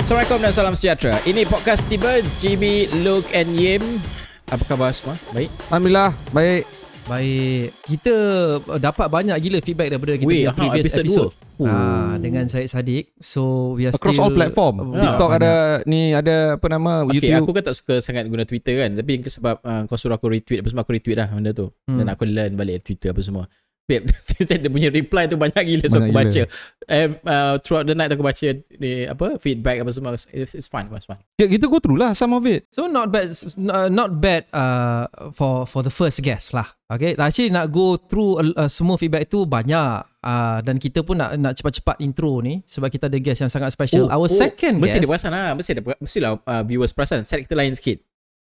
Assalamualaikum dan salam sejahtera. Ini podcast tiba GB, Luke and Yim. Apa khabar semua? Baik. Alhamdulillah baik. Baik. Kita uh, dapat banyak gila feedback daripada kita Weh, aha, previous episode episode. Ah, dengan Syed Saddiq. So we are Across still all platform. uh, TikTok banyak. ada ni ada apa nama Okay, YouTube. aku kan tak suka sangat guna Twitter kan. Tapi sebab uh, kau suruh aku retweet apa semua, aku retweet lah benda tu. Hmm. Dan aku learn balik Twitter apa semua. Babe, dia punya reply tu banyak gila so Banyak aku gila. baca. Eh, uh, throughout the night aku baca ni, apa feedback apa semua. It's, it's fun, it's fun. Ya, kita go through lah some of it. So not bad uh, not bad uh, for for the first guest lah. Okay, actually nak go through uh, uh, semua feedback tu banyak uh, dan kita pun nak nak cepat-cepat intro ni sebab kita ada guest yang sangat special. Our second Mesti guest. dia perasan lah. Mesti, ada, mesti lah uh, viewers perasan. Set kita lain sikit.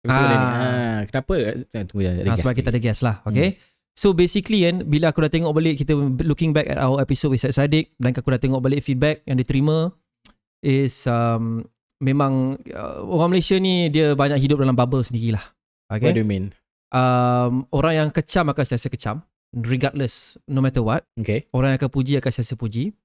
Ah. Ha, kenapa? Eh, Tunggu ada Ha, guest sebab ni. kita ada guest lah Okay So basically kan Bila aku dah tengok balik Kita looking back at our episode With Syed Saddiq Dan aku dah tengok balik feedback Yang diterima Is um, Memang uh, Orang Malaysia ni Dia banyak hidup dalam bubble sendiri lah What do Okay you mean? um, Orang yang kecam akan sentiasa kecam Regardless No matter what Okay. Orang yang akan puji Akan sentiasa puji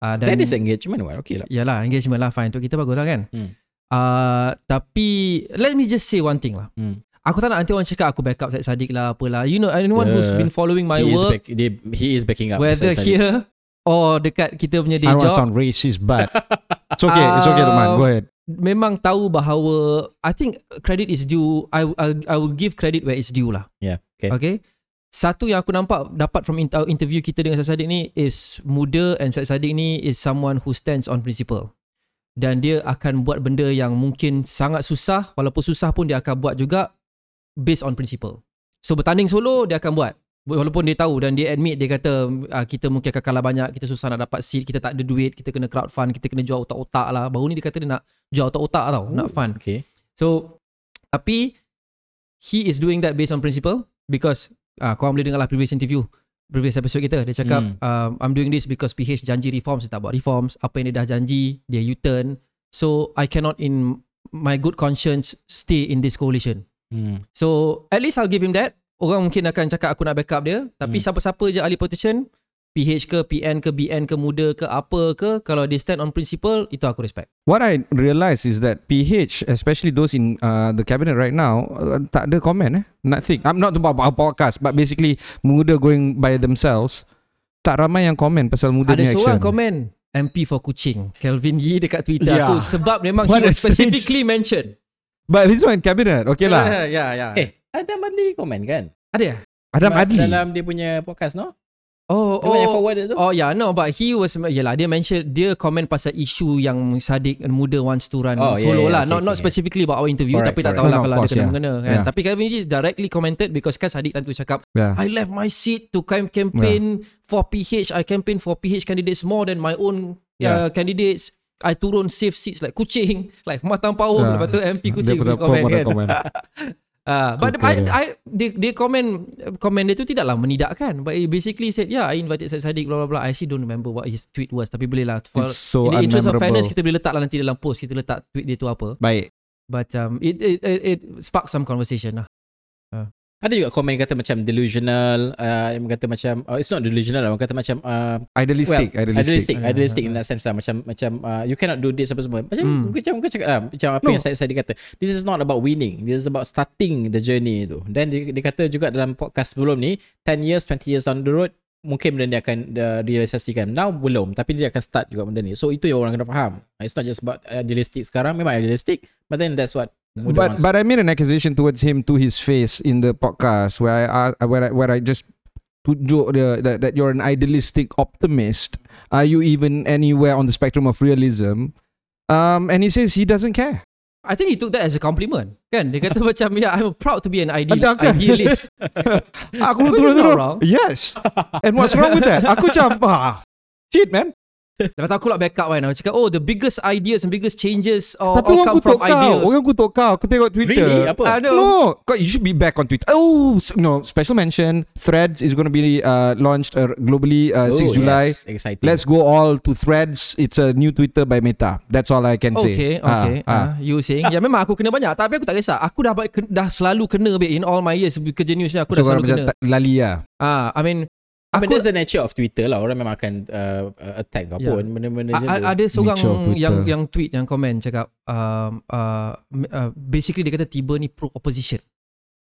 uh, That is engagement what? Okay lah. Yalah engagement lah Fine Untuk kita bagus lah kan Hmm. uh, Tapi Let me just say one thing lah Hmm. Aku tak nak nanti orang cakap Aku backup Syed Saddiq lah Apalah You know anyone Duh. who's been following my he, is work back, dia, he is backing up. Whether Syed here Or dekat kita punya day I don't want to job sound racist but it's okay. It's okay, Roman. Go ahead. Memang tahu bahawa I think credit is due I, I, I will give credit where it's due lah Yeah. Okay. Okay Satu yang aku nampak Dapat from inter- interview kita Dengan Syed Saddiq ni Is muda And Syed Saddiq ni Is someone who stands on principle Dan dia akan buat benda yang mungkin sangat susah Walaupun susah pun dia akan buat juga Based on principle So bertanding solo dia akan buat Walaupun dia tahu dan dia admit dia kata uh, kita mungkin akan kalah banyak, kita susah nak dapat seat, kita tak ada duit, kita kena crowdfund, kita kena jual otak-otak lah. Baru ni dia kata dia nak jual otak-otak tau, nak fund. Okay. So tapi he is doing that based on principle because uh, korang boleh dengar lah previous interview previous episode kita dia cakap Hmm. um, I'm doing this because PH janji reforms dia tak buat reforms apa yang dia dah janji dia U-turn so I cannot in my good conscience stay in this coalition Hmm. so at least I'll give him that orang mungkin akan cakap aku nak backup dia tapi Hmm. siapa-siapa je ahli politician PH ke PN ke BN ke muda ke apa ke kalau dia stand on principle itu aku respect What I realise is that PH, especially those in uh, the cabinet right now, uh, tak ada comment eh. Nothing. I'm not about our podcast, but basically muda going by themselves. Tak ramai yang komen pasal muda Ada ni action. seorang komen MP for Kuching Kelvin Yee dekat Twitter Yeah. aku sebab memang What he was specifically mentioned. But he's not in cabinet. Okay lah. Ya ya ya. Eh, Adam Adli komen kan? ada. Adam Dalam- Adli. Dalam dia punya podcast, no? Oh Oh, yang oh. forward tu? Oh yeah no but he was yalah dia mention dia komen pasal isu yang Sadiq muda wants to run Oh, yeah, solo yeah, lah okay, not not specifically about our interview Correct, tapi tak correct. tahulah No, no, kalau of ada course, kena yeah. mengena kan Yeah. tapi Kelvin Yee directly commented because kan Sadiq tentu cakap Yeah. I left my seat to cam- campaign for PH I campaign for PH candidates more than my own uh, candidates I turun safe seats like kucing like matang power Yeah. lepas tu MP kucing Dia komen kan komen. Ah, but Okay. I, I, dia, dia komen komen dia tu tidaklah menidakkan. But he basically said, yeah, I invited Syed Saddiq, blah, blah, blah. I actually don't remember what his tweet was. Tapi boleh lah. For, It's so in the interest of fairness, kita boleh letak lah nanti dalam post. Kita letak tweet dia tu apa. Baik. But um, it, it, it, it sparked some conversation lah. Ada juga komen yang kata macam delusional, uh, yang kata macam uh, it's not delusional lah, orang kata macam uh, Idealistic. well, idealistic. idealistic, Ah, idealistic ah, in that sense lah macam macam uh, you cannot do this apa semua. Macam Hmm. macam kau cakap lah, macam apa No. yang saya saya kata. This is not about winning. This is about starting the journey tu. Dan dia, dia kata juga dalam podcast sebelum ni 10 years, 20 years down the road mungkin benda ni akan uh, direalisasikan. Now belum, tapi dia akan start juga benda ni. So itu yang orang kena faham. It's not just about idealistic sekarang, memang idealistic, but then that's what But but I made an accusation towards him to his face in the podcast where I uh, where I, where I just tunjuk dia that, that you're an idealistic optimist. Are you even anywhere on the spectrum of realism? Um, and he says he doesn't care. I think he took that as a compliment. Kan? Dia kata macam, yeah, I'm proud to be an ideal, idealist. Aku Which turun not turun. wrong. Yes. And what's wrong with that? Aku macam ah, shit man. Lepas tu aku nak backup kan. Aku cakap, oh, the biggest ideas and biggest changes all, Tapi all orang come from kau. ideas. Orang kutuk kau. Aku tengok Twitter. Really? Apa? Know. No, kau- you should be back on Twitter. Oh, so- no, special mention. Threads is going to be uh, launched uh, globally uh, 6 Oh, July. Yes, exciting. Let's go all to Threads. It's a new Twitter by Meta. That's all I can say. Okay, Ah, okay. ah. Ah, you saying, ya memang aku kena banyak. Tapi aku tak kisah. Aku dah dah selalu kena in all my years kerja news ni. Aku So dah selalu kena. lali lah. Ah, mean, I mean, Aku- that's the nature of Twitter lah. Orang memang akan uh, uh, attack kau Yeah. pun. Benda-benda A- macam ada seorang yang yang tweet yang komen cakap um, uh, m- uh, basically dia kata tiba ni pro opposition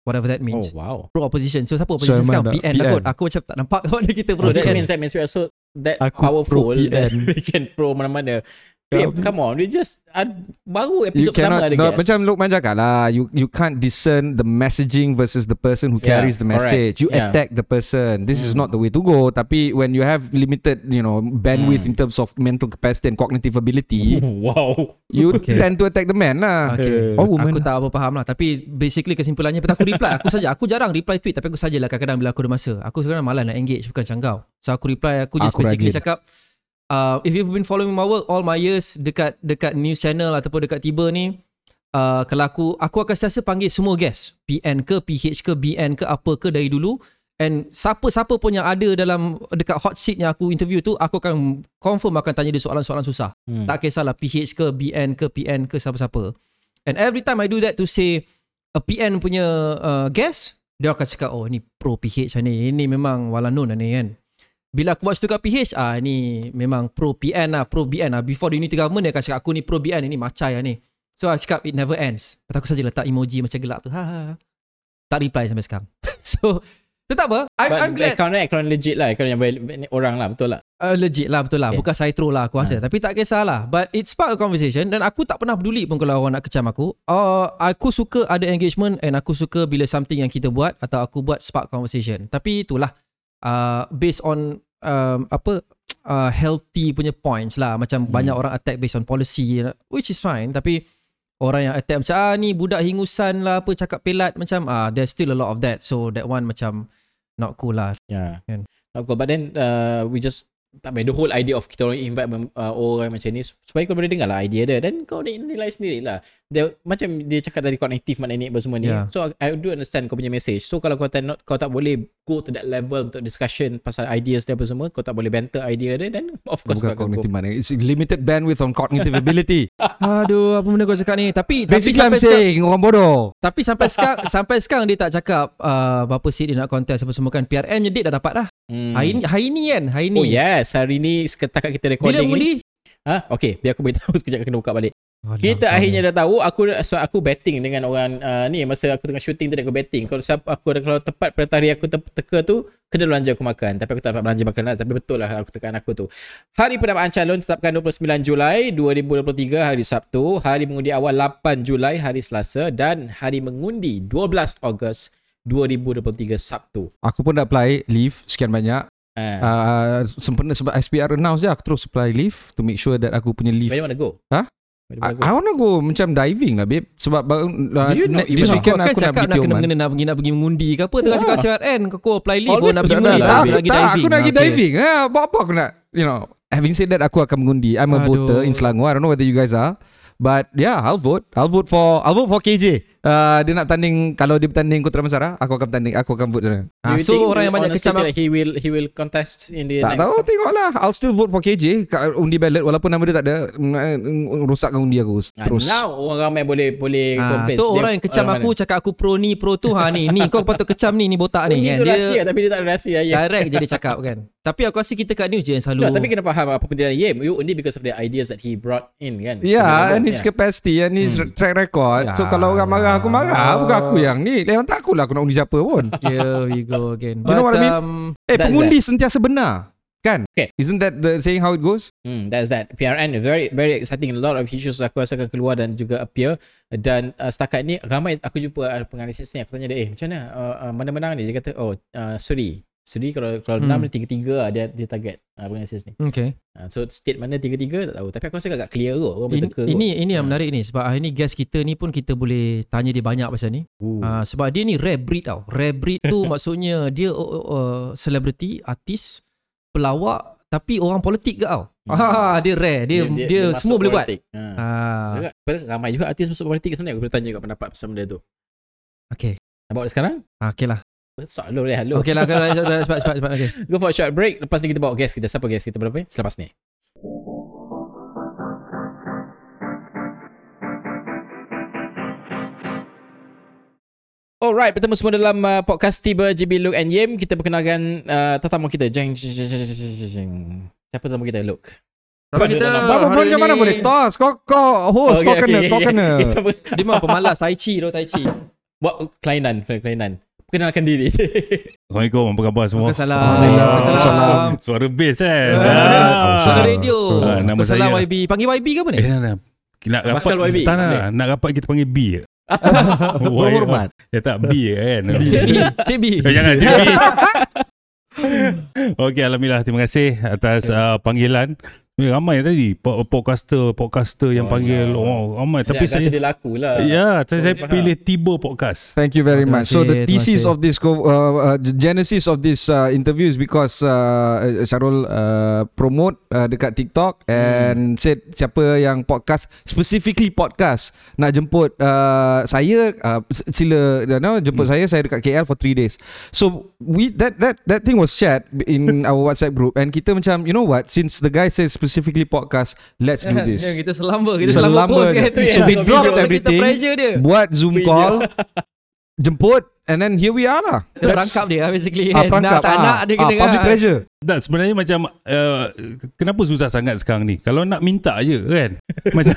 whatever that Oh, means wow. pro opposition so siapa opposition So, sekarang? PN lah kot aku macam tak nampak mana kita pro Oh, that PN means that means we are so that Aku powerful pro that we can pro mana-mana. Yeah. Babe, come on. We just uh, baru You episod pertama ada no, guest. Macam Lokman cakap lah you, you can't discern the messaging Versus the person who Yeah, carries the correct. message You Yeah. attack the person This is Mm. not the way to go Tapi when you have limited You know Bandwidth Mm. in terms of Mental capacity and cognitive ability wow. You Okay. tend to attack the man lah Okay. Or woman Aku tak apa faham lah Tapi basically kesimpulannya Lepas aku reply Aku saja Aku jarang reply tweet Tapi aku sajalah kadang-kadang Bila aku ada masa Aku sekarang malas nak engage Bukan macam kau So aku reply Aku just Aku basically rajin. cakap uh, If you've been following my work All my years Dekat dekat news channel Ataupun dekat Tiba ni uh, Kalau aku Aku akan sentiasa panggil semua guest PN ke PH ke BN ke Apa ke dari dulu And siapa-siapa pun yang ada dalam Dekat hot seat yang aku interview tu Aku akan confirm akan tanya dia soalan-soalan susah Hmm. tak kisahlah PH ke BN ke PN ke siapa-siapa. And every time I do that to say a PN punya uh, guest, dia akan cakap oh ni pro PH ni. Ini memang wala known lah ni kan. Bila aku buat situ kat PH, ah ni memang pro PN lah, pro BN lah. Before the unity government dia akan cakap aku ni pro BN, ini macai lah ni. So I cakap it never ends. Lepas aku saja letak emoji macam gelap tu. Ha, ha, ha. Tak reply sampai sekarang. so, so tak apa. I'm, But I'm glad. account dia account legit lah. Account yang orang lah. Betul lah. Uh, legit lah betul lah Okay. Bukan saya troll lah aku rasa Tapi tak kisahlah But it spark a conversation Dan aku tak pernah peduli pun Kalau orang nak kecam aku uh, Aku suka ada engagement And aku suka bila something yang kita buat Atau aku buat spark conversation Tapi itulah uh, Based on um, Apa uh, Healthy punya points lah Macam Hmm. banyak orang attack Based on policy Which is fine Tapi Orang yang attack macam ah ni budak hingusan lah apa cakap pelat macam ah there's still a lot of that so that one macam not cool lah Yeah. Kan. Not good. But then uh, we just tak payah. The whole idea of kita orang invite uh, orang macam ni supaya kau boleh dengar lah idea dia dan kau ni- nilai sendiri lah. Dia, macam dia cakap tadi cognitive makna apa semua ni. Yeah. So I do understand kau punya message. So kalau kau tak not, kau tak boleh go to that level untuk discussion pasal ideas dia apa semua, kau tak boleh banter idea dia then of course Bukan cognitive mana It's limited bandwidth on cognitive ability Aduh apa benda kau cakap ni Tapi tapi Basically I'm sampai sekarang, saying Orang bodoh Tapi sampai sekarang Sampai sekarang dia tak cakap uh, Berapa seat dia nak contest Apa semua kan PRM date dah dapat dah Hmm. Hari ni Hari ni kan Hari ni Oh yes, hari ni setakat kita Bila recording mengundi ni. Ha? Okay, biar aku beritahu sekejap kena buka balik. Kita akhirnya dah tahu aku so aku betting dengan orang uh, ni masa aku tengah shooting tadi aku betting. Kalau siapa aku kalau tepat pada hari aku te- teka tu kena belanja aku makan. Tapi aku tak dapat belanja makan lah. Tapi betul lah aku tekan aku tu. Hari pendapat calon tetapkan 29 Julai 2023 hari Sabtu. Hari mengundi awal 8 Julai hari Selasa dan hari mengundi 12 Ogos 2023 Sabtu. Aku pun dah apply leave Sekian banyak Ha. uh, Sempena sebab SPR announce je Aku terus apply leave To make sure that aku punya leave Where you want to go? Huh? Where do you I, want to I go? Macam diving lah babe Sebab uh, you know- This weekend kan aku nak cakap pergi nak kena mengena nak pergi nak pergi mengundi ke apa tengah Ah. cakap CRN kau kau apply leave nak pergi mengundi lah, tak lagi diving Aku nak pergi diving eh, Buat apa aku nak You know Having said that Aku akan mengundi I'm a Aduh. voter in Selangor I don't know whether you guys are But yeah I'll vote. I'll vote for I'll vote for KJ uh, Dia nak tanding Kalau dia bertanding Kota Damansara Aku akan bertanding Aku akan vote sana Ah, Do you so orang yang banyak kecam that he will he will contest in the Tak next tahu tengoklah. I'll still vote for KJ kat Undi ballot Walaupun nama dia tak ada mm, Rosakkan undi aku. Ah, Terus. now orang ramai boleh boleh Ah, complain. tu orang yang kecam orang aku cakap aku pro ni pro tu ha ni. Ni kau patut kecam ni ni botak mana? ni kan dia rahsia tapi dia tak ada rahsia ya. direct je dia cakap kan tapi aku rasa kita kat news je yang selalu No, tapi kena faham apa pendirian Yem. You only because of the ideas that he brought in kan. Yeah, and his Yes. capacity and his Hmm. track record. So Ya, kalau orang marah aku marah, ya. bukan aku yang ni. Yang tak aku lah aku nak undi siapa pun. here we go again You know what I mean? um, eh, pengundi sentiasa benar. Kan? Okay. Isn't that the saying how it goes? Hmm, that's that. PRN very very exciting. A lot of issues aku rasa akan keluar dan juga appear dan uh, setakat ni ramai aku jumpa uh, penganalisis ni aku tanya dia eh macam mana uh, uh, mana menang ni dia kata oh uh, Suri Suri kalau kalau Hmm. enam ni tiga-tiga lah dia dia target uh, penganalisis ni. okay Uh, so state mana tiga-tiga tak tahu tapi aku rasa agak clear kot orang ini, berteka kot. ini ini yang Ah. menarik ni sebab hari ni guest kita ni pun kita boleh tanya dia banyak pasal ni Ooh. uh, sebab dia ni rare breed tau rare breed tu maksudnya dia uh, uh, celebrity artis pelawak tapi orang politik ke tau Hmm. ah, dia rare dia dia, dia, masuk semua boleh buat. Ha. ah, Juga, ramai juga artis masuk politik sebenarnya aku boleh tanya juga pendapat pasal benda tu. okay bawa sekarang? ah, okay lah Soal lu dah hello. okay lah okay lah cepat cepat cepat, cepat okay. Go for a short break. Lepas ni kita bawa guest kita. Siapa guest kita berapa? Selepas ni. Alright, bertemu semua dalam uh, podcast Tiba JB Luke and Yim. Kita perkenalkan uh, tetamu kita. Jeng, jeng, jeng, jeng, jeng, jeng. Siapa tetamu kita, Luke? Rapat kita Apa boleh hari macam mana boleh Tos Kau kau host Kau kena Kau kena Dia memang pemalas Tai Chi tu Tai Chi buat kelainan, kelainan. Perkenalkan diri. Assalamualaikum, apa khabar semua? Salam Waalaikumsalam. Salam Suara bass kan? Ah, Suara radio Ah, nama Salam saya- YB Panggil YB ke apa ni? Eh, nak, nak rapat, Bakal YB. tak nak, nak rapat kita panggil B je. Berhormat Ya tak, B je kan? Cik B Eh, jangan, cik B. Okey, Alhamdulillah. Terima kasih atas uh, panggilan. Eh, ramai tadi po- podcaster podcaster yang Oh, panggil ya. oh ramai tapi Dia kata saya dia laku lah. ya saya, saya faham. pilih Tiba podcast Thank you very much. So the thesis of this uh, uh, genesis of this uh, interview is because uh, Syarul uh, promote uh, dekat TikTok and said siapa yang podcast specifically podcast nak jemput uh, saya uh, sila you know, jemput saya saya dekat KL for 3 days. So we that that that thing was shared in our WhatsApp group and kita macam you know what since the guy says specifically podcast let's do this. Ya, Kita selamba Kita Selamba selamba post kan So we dropped kita everything. Buat Zoom Video. call jemput and then here we are lah. Dia perangkap dia basically Ah, kan. perangkap. Nak tak ah, nak dia ah, kena public pressure. tak sebenarnya macam uh, kenapa susah sangat sekarang ni kalau nak minta je kan macam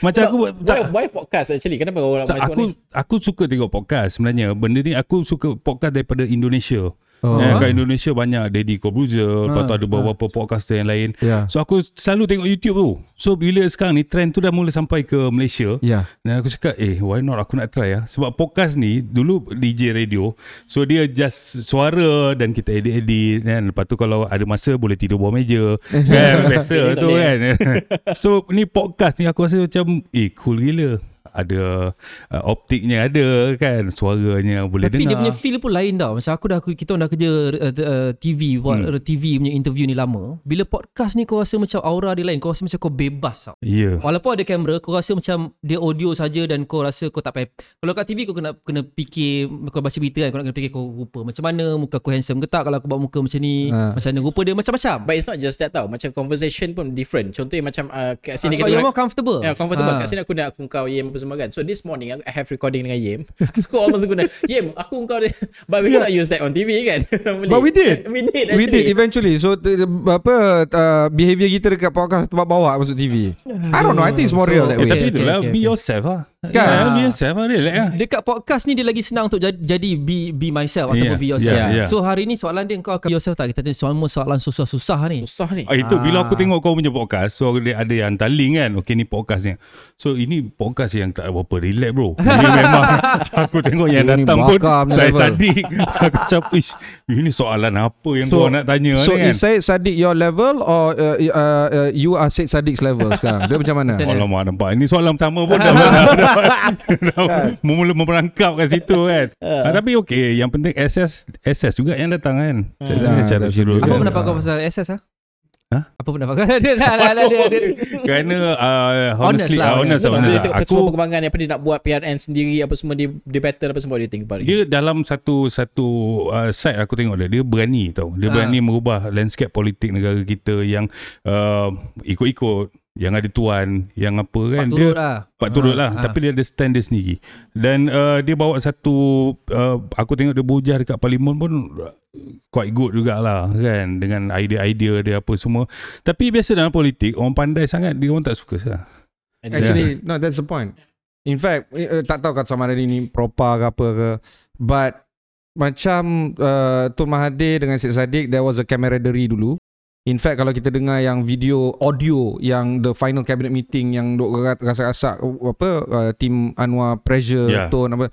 macam aku tak Why, why podcast actually? Kenapa orang Tak, masuk aku ni? aku suka tengok podcast sebenarnya. Benda ni aku suka podcast daripada Indonesia. Oh. Eh, kat Indonesia banyak Deddy Corbuzier, lepas tu ada beberapa podcaster yang lain. Yeah. So aku selalu tengok YouTube tu. So bila sekarang ni trend tu dah mula sampai ke Malaysia. Yeah. Dan aku cakap eh why not aku nak try lah. Sebab podcast ni dulu DJ radio. So dia just suara dan kita edit-edit kan. Lepas tu kalau ada masa boleh tidur bawah meja. kan biasa tu kan. so ni podcast ni aku rasa macam eh cool gila. Ada uh, optiknya ada kan. Suaranya boleh Tapi dia dengar. punya feel pun lain tau Macam aku dah Kita dah kerja uh, uh, TV Buat Hmm. TV punya interview ni lama Bila podcast ni kau rasa macam Aura dia lain Kau rasa macam kau bebas tau. Yeah. Walaupun ada kamera Kau rasa macam Dia audio saja Dan kau rasa kau tak payah Kalau kat TV kau kena kena fikir Kau baca berita kan Kau nak kena fikir kau rupa Macam mana Muka aku handsome ke tak Kalau aku buat muka macam ni Ah. Macam mana rupa dia Macam-macam But it's not just that tau. Macam conversation pun different. Contohnya macam uh, kat sini Sebab kita you're more comfortable Ya, comfortable. Ah. Kat sini aku nak aku kau apa semua kan. So this morning I have recording dengan Yem. aku almost guna Yem, aku kau dia. But we cannot use that on TV kan. But we did. we did We actually. did eventually. So the, the, apa uh, behavior kita dekat podcast tempat bawa masuk TV. I don't know. I think it's more So- real that Eh, way. tapi Okay, itulah okay, be okay. yourself lah. Kan? Ya, be yourself lah. Relax lah. Dekat podcast ni dia lagi senang untuk jadi, jadi be be myself ataupun Yeah, be yourself. yeah, yeah. So hari ni soalan dia kau akan be yourself tak? Kita tanya semua soalan susah-susah ni. Susah ni. Ah, itu bila aku Ah. tengok kau punya podcast So dia ada yang hantar link kan Okay ni podcastnya So ini podcast yang tak berapa relax bro Ini memang Aku tengok yang Ini datang pun Saya sadik Aku macam Ish Ini soalan apa yang So- kau nak tanya So ni kan is Syed Saddiq your level or uh, uh, uh, you are Syed Saddiq's level sekarang? Dia macam mana? Alamak nampak Ini soalan pertama pun dah, dah, dah, dah Mula merangkap kat situ kan ah, Tapi okey Yang penting SS SS juga yang datang kan Saya Ah, cara that's Syirul good. Apa kan. pendapat kau pasal SS ah? Hah? Apa pendapat kau? dia dah dah dia, dia. Kerana uh, Honest honestly lah, uh, honest, Sebab honest, dia lah. tengok Aku semua perkembangan apa dia nak buat PRN sendiri apa semua dia dia better apa semua dia think about it. dia dalam satu satu uh, side aku tengok dia dia berani tau dia Ah. berani merubah landscape politik negara kita yang uh, ikut-ikut yang ada tuan yang apa kan Pak dia turut lah. Pak turut lah Ah. Tapi dia ada stand dia sendiri Dan uh, dia bawa satu uh, Aku tengok dia bujah dekat parlimen pun uh, Quite good jugalah kan Dengan idea-idea dia apa semua Tapi biasa dalam politik Orang pandai sangat Dia orang tak suka sah. Actually, no, that's the point. In fact, uh, tak tahu kat sama ada ni propa ke apa ke. But macam uh, Tun Mahathir dengan Syed Saddiq, there was a camaraderie dulu. In fact, kalau kita dengar yang video audio yang the final cabinet meeting yang duk rasa-rasa apa uh, team Anwar pressure Yeah. Tun apa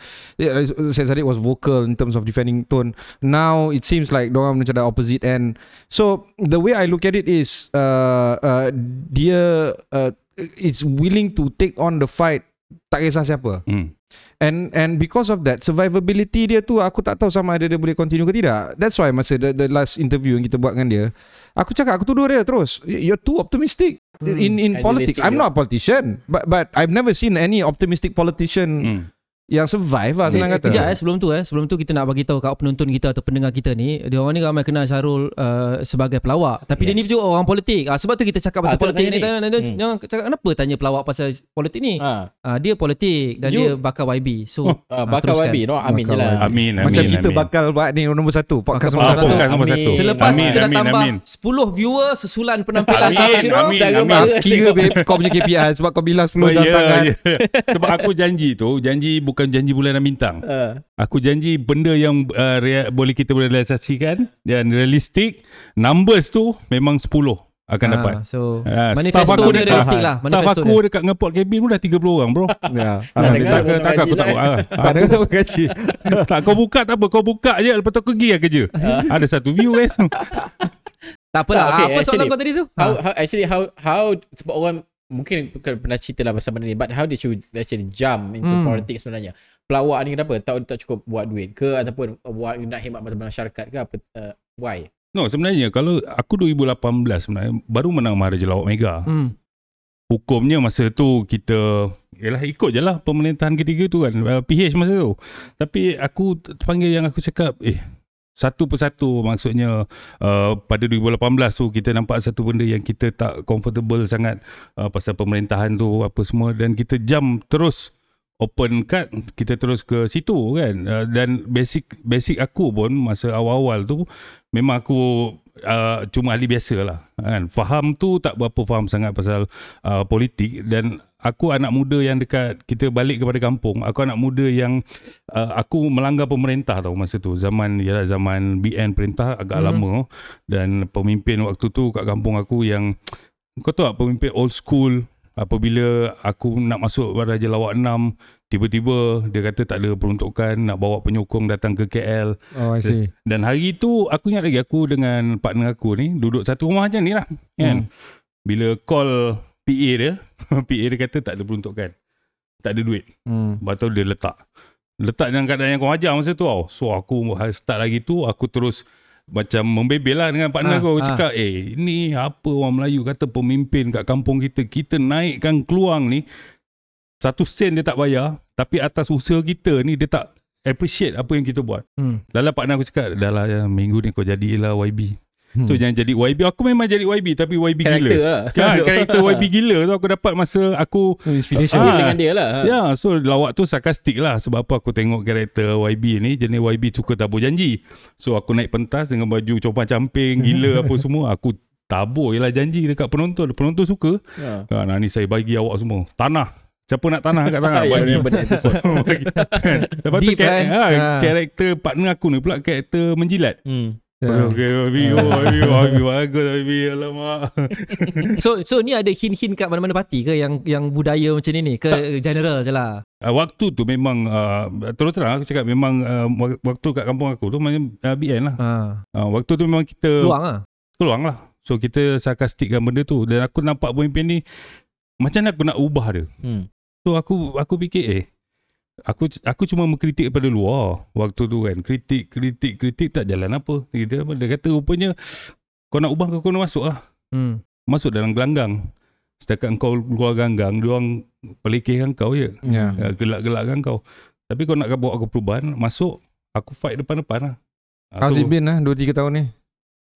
Syed Saddiq was vocal in terms of defending Tun. Now it seems like dorang macam dah opposite end. So the way I look at it is uh, uh, dia uh, is willing to take on the fight tak kisah siapa. hmm. And and because of that survivability dia tu aku tak tahu sama ada dia boleh continue ke tidak. That's why masa the, the last interview yang kita buat dengan dia, aku cakap aku tuduh dia terus. You're too optimistic in in Idealistic politics. I'm dia. not a politician, but but I've never seen any optimistic politician Hmm. Yang survive lah senang Eh, kata. Kejap eh sebelum tu eh sebelum tu kita nak bagi tahu kat penonton kita atau pendengar kita ni dia orang ni ramai kenal Syarul uh, sebagai pelawak tapi yes. dia ni juga orang politik. Ah sebab tu kita cakap pasal Ah, politik tanya ni. Jangan jangan- Hmm. jangan cakap kenapa tanya pelawak pasal politik ni. Ha. Ah dia politik dan You- dia bakal YB. So Uh, bakal teruskan. YB no amin je lah. Amin, amin. Macam kita amin. bakal buat ni nombor satu podcast nombor satu. podcast nombor Amin. satu. Selepas amin, kita dah amin, tambah amin. 10 viewer susulan penampilan Amin, Syarul Sirol. amin, amin. gemar. Kira babe kau punya KPI sebab kau bilang 10 Oh, jam ya, tangan. ya. Sebab aku janji tu, janji bukan janji bulan dan bintang. Uh, Aku janji benda yang uh, rea- boleh kita boleh realisasikan dan realistik, numbers tu memang 10 akan Ah, dapat. So manifesto staff aku dia realistik lah. Staff Manifesto aku dia. dekat ngepot cabin pun dah 30 orang bro. Ya. dengar Alhamdulillah. Tak tak aku tak lah, ah, Tak ada orang gaji. tak kau buka tak apa, kau buka je lepas tu aku pergi lah kerja. Ada satu view eh. Tak apalah. Ah, Ah, okay, apa soalan actually- kau tadi tu? how, how actually how how sebab orang mungkin pernah cerita lah pasal benda ni but how did you actually jump into Hmm. politics sebenarnya pelawak ni kenapa tak tak cukup buat duit ke ataupun uh, buat nak khidmat pada masyarakat ke apa uh, why No, sebenarnya kalau aku 2018 sebenarnya baru menang Maharaja Lawak Mega. Hmm. hukumnya masa tu kita Yalah ikut je lah pemerintahan ketiga tu kan uh, PH masa tu Tapi aku panggil yang aku cakap Eh satu persatu maksudnya uh, pada 2018 tu kita nampak satu benda yang kita tak comfortable sangat uh, pasal pemerintahan tu apa semua. Dan kita jump terus open card kita terus ke situ kan. Uh, dan basic basic aku pun masa awal-awal tu memang aku uh, cuma ahli biasa lah kan. Faham tu tak berapa faham sangat pasal uh, politik. Dan aku anak muda yang dekat kita balik kepada kampung aku anak muda yang uh, aku melanggar pemerintah tau masa tu zaman ya zaman BN perintah agak Hmm. lama dan pemimpin waktu tu kat kampung aku yang kau tahu tak pemimpin old school apabila aku nak masuk Raja Lawak 6 tiba-tiba dia kata tak ada peruntukan nak bawa penyokong datang ke KL Oh, I see. dan hari tu aku ingat lagi aku dengan partner aku ni duduk satu rumah macam ni lah kan. Hmm. Bila call PA dia, PA dia kata tak ada peruntukan. Tak ada duit. Hmm. Lepas tu dia letak. Letak dalam keadaan yang kau ajar masa tu tau. So aku start lagi tu aku terus macam membebel lah dengan partner Ah, aku. Aku ah. cakap eh ni apa orang Melayu kata pemimpin kat kampung kita. Kita naikkan keluang ni satu sen dia tak bayar. Tapi atas usaha kita ni dia tak appreciate apa yang kita buat. Hmm. Dah lah partner aku cakap Dah lah ya, minggu ni kau jadilah YB Hmm. Tu jangan jadi YB Aku memang jadi YB Tapi YB karakter gila lah Kan karakter YB gila tu Aku dapat masa aku Inspiration. Ah, dengan dia lah Ya so lawak tu sarkastik lah Sebab apa aku tengok karakter YB ni Jenis YB suka tabur janji So aku naik pentas Dengan baju copan camping Gila apa semua Aku tabur je lah janji Dekat penonton Penonton suka ha. ha, Nah ni saya bagi awak semua Tanah Siapa nak tanah kat tangan Ya, Bagi. Bagi. Lepas tu Deep, kan? ha, Ah. Karakter partner aku ni pula Karakter menjilat hmm. So so ni ada hint-hint kat mana-mana parti ke yang yang budaya macam ni ni ke general je lah. Uh, waktu tu memang, uh, terus terang aku cakap memang uh, wak- waktu kat kampung aku tu macam uh, BN lah. Ha. Uh, waktu tu memang kita Peluang ah. peluang lah. So kita sarkastikkan benda tu dan aku nampak pemimpin ni macam mana aku nak ubah dia. Hmm. So aku aku fikir eh aku aku cuma mengkritik daripada luar waktu tu kan. Kritik kritik kritik tak jalan apa. Dia, dia kata rupanya kau nak ubah kau kena masuk lah. Hmm. masuk dalam gelanggang. Setakat kau keluar gelanggang, dia orang pelikirkan kau je. Yeah. Ya, gelak-gelakkan kau. Tapi kau nak bawa aku perubahan, masuk, aku fight depan-depan lah. How's it been lah 2-3 tahun ni?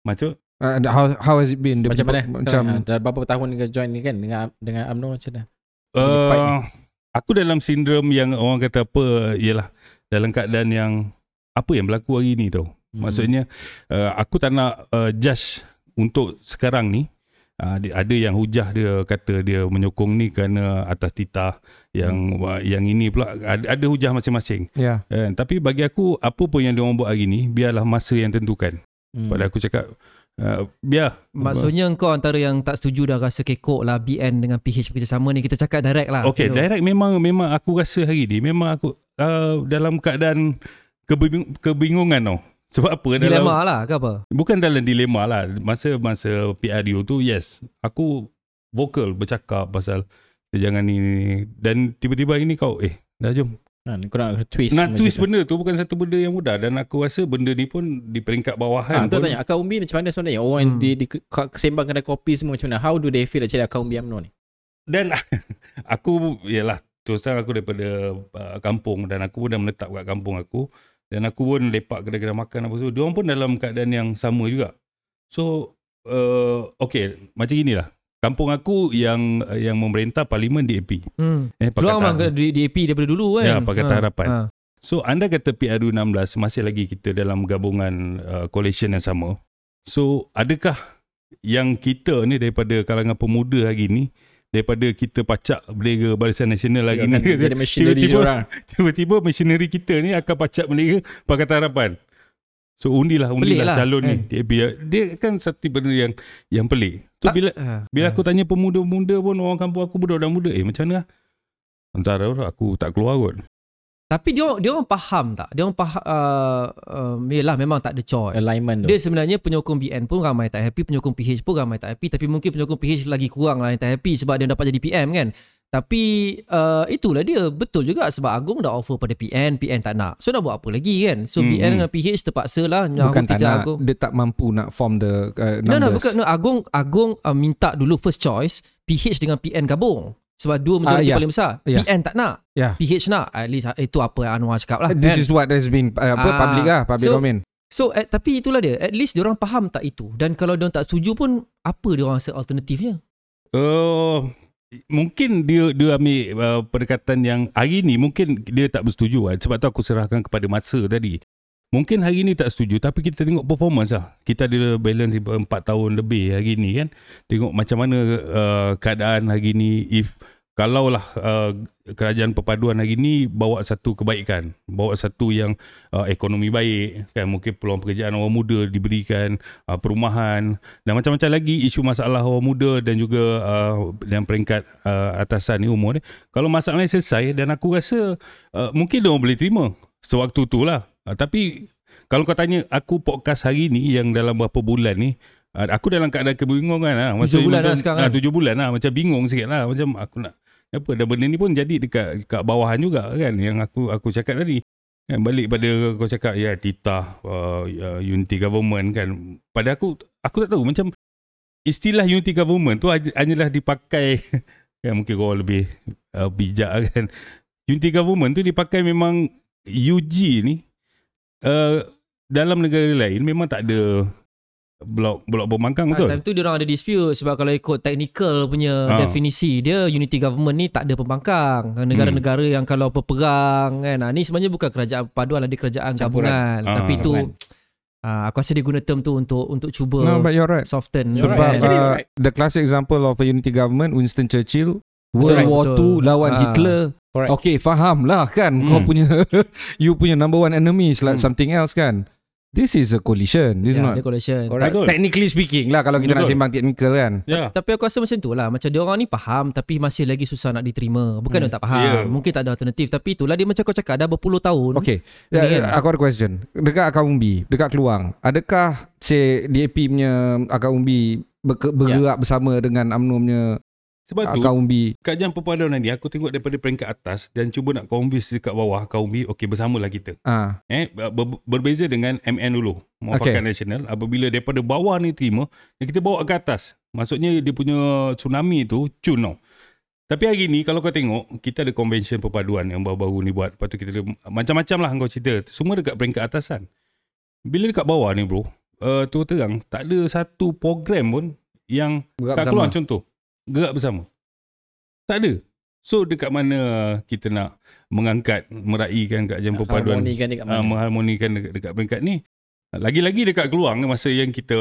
Macam, Uh, how how has it been? Dia Macam mana? Macam Ha, dah berapa tahun kau join ni kan dengan dengan UMNO macam mana? uh, aku dalam sindrom yang orang kata apa, ialah dalam keadaan yang apa yang berlaku hari ni tau. Hmm. Maksudnya, uh, aku tak nak uh, judge untuk sekarang ni. Uh, ada yang hujah dia kata dia menyokong ni kerana atas titah yang uh, yang ini pula ada, ada hujah masing-masing. Yeah. Kan? Tapi bagi aku apa pun yang dia orang buat hari ni biarlah masa yang tentukan. Hmm. Pada aku cakap uh, biar Maksudnya kau antara yang tak setuju dah rasa kekok lah BN dengan PH bekerjasama ni kita cakap direct lah. Okay, You know. direct memang memang aku rasa hari ni memang aku uh, dalam keadaan kebing- kebingungan tau. Sebab apa? Dalam, Dilema lah ke apa? Bukan dalam dilema lah. Masa masa PRU tu, yes. Aku vokal bercakap pasal jangan ni, ni. Dan tiba-tiba hari ni kau, eh, dah jom. Ha, kau nak twist. Nak twist tu. benda tu bukan satu benda yang mudah. Dan aku rasa benda ni pun di peringkat Ha, bawahan tu pun. tanya akak umbi macam mana sebenarnya? Orang Hmm. di, di kesembang kedai kopi semua macam mana? How do they feel actually akak umbi UMNO ni? Dan aku, yalah, terus terang aku daripada uh, kampung dan aku pun dah menetap kat kampung aku dan aku pun lepak kedai-kedai makan apa semua. Dia pun dalam keadaan yang sama juga. So uh, okay macam inilah. Kampung aku yang yang memerintah parlimen DAP. Hmm. Eh, Peluang memang di DAP daripada dulu kan. Ya, Pakatan Harapan. Ha. So anda kata PR2016 masih lagi kita dalam gabungan uh, coalition yang sama. So adakah yang kita ni daripada kalangan pemuda hari ni daripada kita pacak bendera Barisan Nasional lagi ni Jadi machinery dia tiba-tiba, orang. tiba-tiba machinery kita ni akan pacak bendera Pakatan Harapan. So undilah Pelik undilah lah, calon ni. kan? Dia, dia, dia kan satu benda yang yang pelik. So Tak- bila ha. bila Ha. aku tanya pemuda-pemuda pun orang kampung aku budak-budak muda, eh macam mana? Antara aku tak keluar kot. Tapi dia dia orang faham tak? Dia orang faham uh, uh, yalah memang tak ada choice. Alignment tu. Dia sebenarnya penyokong BN pun ramai tak happy, penyokong PH pun ramai tak happy tapi mungkin penyokong PH lagi kurang lah yang tak happy sebab dia dapat jadi PM kan. Tapi uh, itulah dia betul juga sebab Agung dah offer pada PN, PN tak nak. So nak buat apa lagi kan? So Hmm, BN dengan PH terpaksa lah Bukan tak nak, Agung. dia tak mampu nak form the uh, No, no, numbers. bukan. No, Agung, Agung uh, minta dulu first choice, PH dengan PN gabung. Sebab dua majoriti Ah, ya. paling besar. Ya. PN tak nak. Ya. PH nak. At least uh, itu apa yang Anwar cakap lah. This kan? is what has been uh, apa, Ah. public lah, public So, domain. So at, tapi itulah dia. At least diorang faham tak itu. Dan kalau diorang tak setuju pun apa diorang rasa alternatifnya? Uh, mungkin dia dia ambil uh, pendekatan yang hari ni mungkin dia tak bersetuju kan. sebab tu aku serahkan kepada masa tadi. Mungkin hari ni tak setuju tapi kita tengok performance lah. Kita ada balance 4 tahun lebih hari ni kan. Tengok macam mana uh, keadaan hari ni if kalaulah uh, kerajaan perpaduan hari ni bawa satu kebaikan, bawa satu yang uh, ekonomi baik kan mungkin peluang pekerjaan orang muda diberikan, uh, perumahan dan macam-macam lagi isu masalah orang muda dan juga uh, dan peringkat uh, atasan ni umur ni. Kalau masalah ni selesai dan aku rasa uh, mungkin dia boleh terima sewaktu tu lah. Uh, tapi kalau kau tanya aku podcast hari ni yang dalam berapa bulan ni uh, aku dalam keadaan kebingungan lah. Tujuh bulan lah sekarang Ah, tujuh bulan lah. Macam bingung sikit lah. Macam aku nak apa dan benda ni pun jadi dekat dekat bawahan juga kan yang aku aku cakap tadi. Kan, balik pada kau cakap ya titah uh, uh, unity government kan. Pada aku aku tak tahu macam istilah unity government tu hanyalah dipakai kan mungkin kau lebih uh, bijak kan. Unity government tu dipakai memang UG ni uh, dalam negara lain memang tak ada blok blok pembangkang betul. Ha, time tu diorang ada dispute sebab kalau ikut technical punya Ha. definisi dia unity government ni tak ada pembangkang. Negara-negara Hmm. yang kalau berperang kan. Ha, ni sebenarnya bukan kerajaan paduan ada kerajaan Campuran. gabungan. Ha. Tapi tu ha, aku rasa dia guna term tu untuk untuk cuba No, but you're right. soften. You're Sebab right. Uh, the classic example of a unity government, Winston Churchill, Betul, World right, War betul. II lawan Ah. Hitler. Correct. Okay, faham lah kan. Hmm. Kau punya, you punya number one enemy is like Hmm. something else kan. This is a coalition. This is Ya, not. dia collection. Correct. Betul. Technically speaking lah kalau kita nak Betul. sembang technical kan. Ya. Tapi aku rasa macam tu lah Macam dia orang ni faham Tapi masih lagi susah nak diterima Bukan Hmm. dia tak faham Yeah. Mungkin tak ada alternatif Tapi itulah dia macam kau cakap Dah berpuluh tahun Okay. Ni Ya, kan? aku ada question. Dekat akar umbi, dekat Keluang, adakah say DAP punya akar umbi bergerak bersama dengan UMNO punya Sebab tu akar umbi? kajian perpaduan ni aku tengok daripada peringkat atas dan cuba nak convince dekat bawah kaum bi okey bersamalah kita. Ah, Eh ber, berbeza dengan MN dulu, Muafakat Nasional apabila daripada bawah ni terima dan kita bawa ke atas. Maksudnya dia punya tsunami tu cun tau. Tapi hari ni kalau kau tengok kita ada convention perpaduan yang baru-baru ni buat. Lepas tu kita ada macam-macam lah kau cerita. Semua dekat peringkat atasan. Bila dekat bawah ni bro, uh, tu terang tak ada satu program pun yang bersama. Keluang contoh Gerak bersama Tak ada So dekat mana kita nak mengangkat Meraihkan kajian perpaduan Harmonikan dekat uh, mana? Mengharmonikan dekat, dekat peringkat ni lagi-lagi dekat Keluang masa yang kita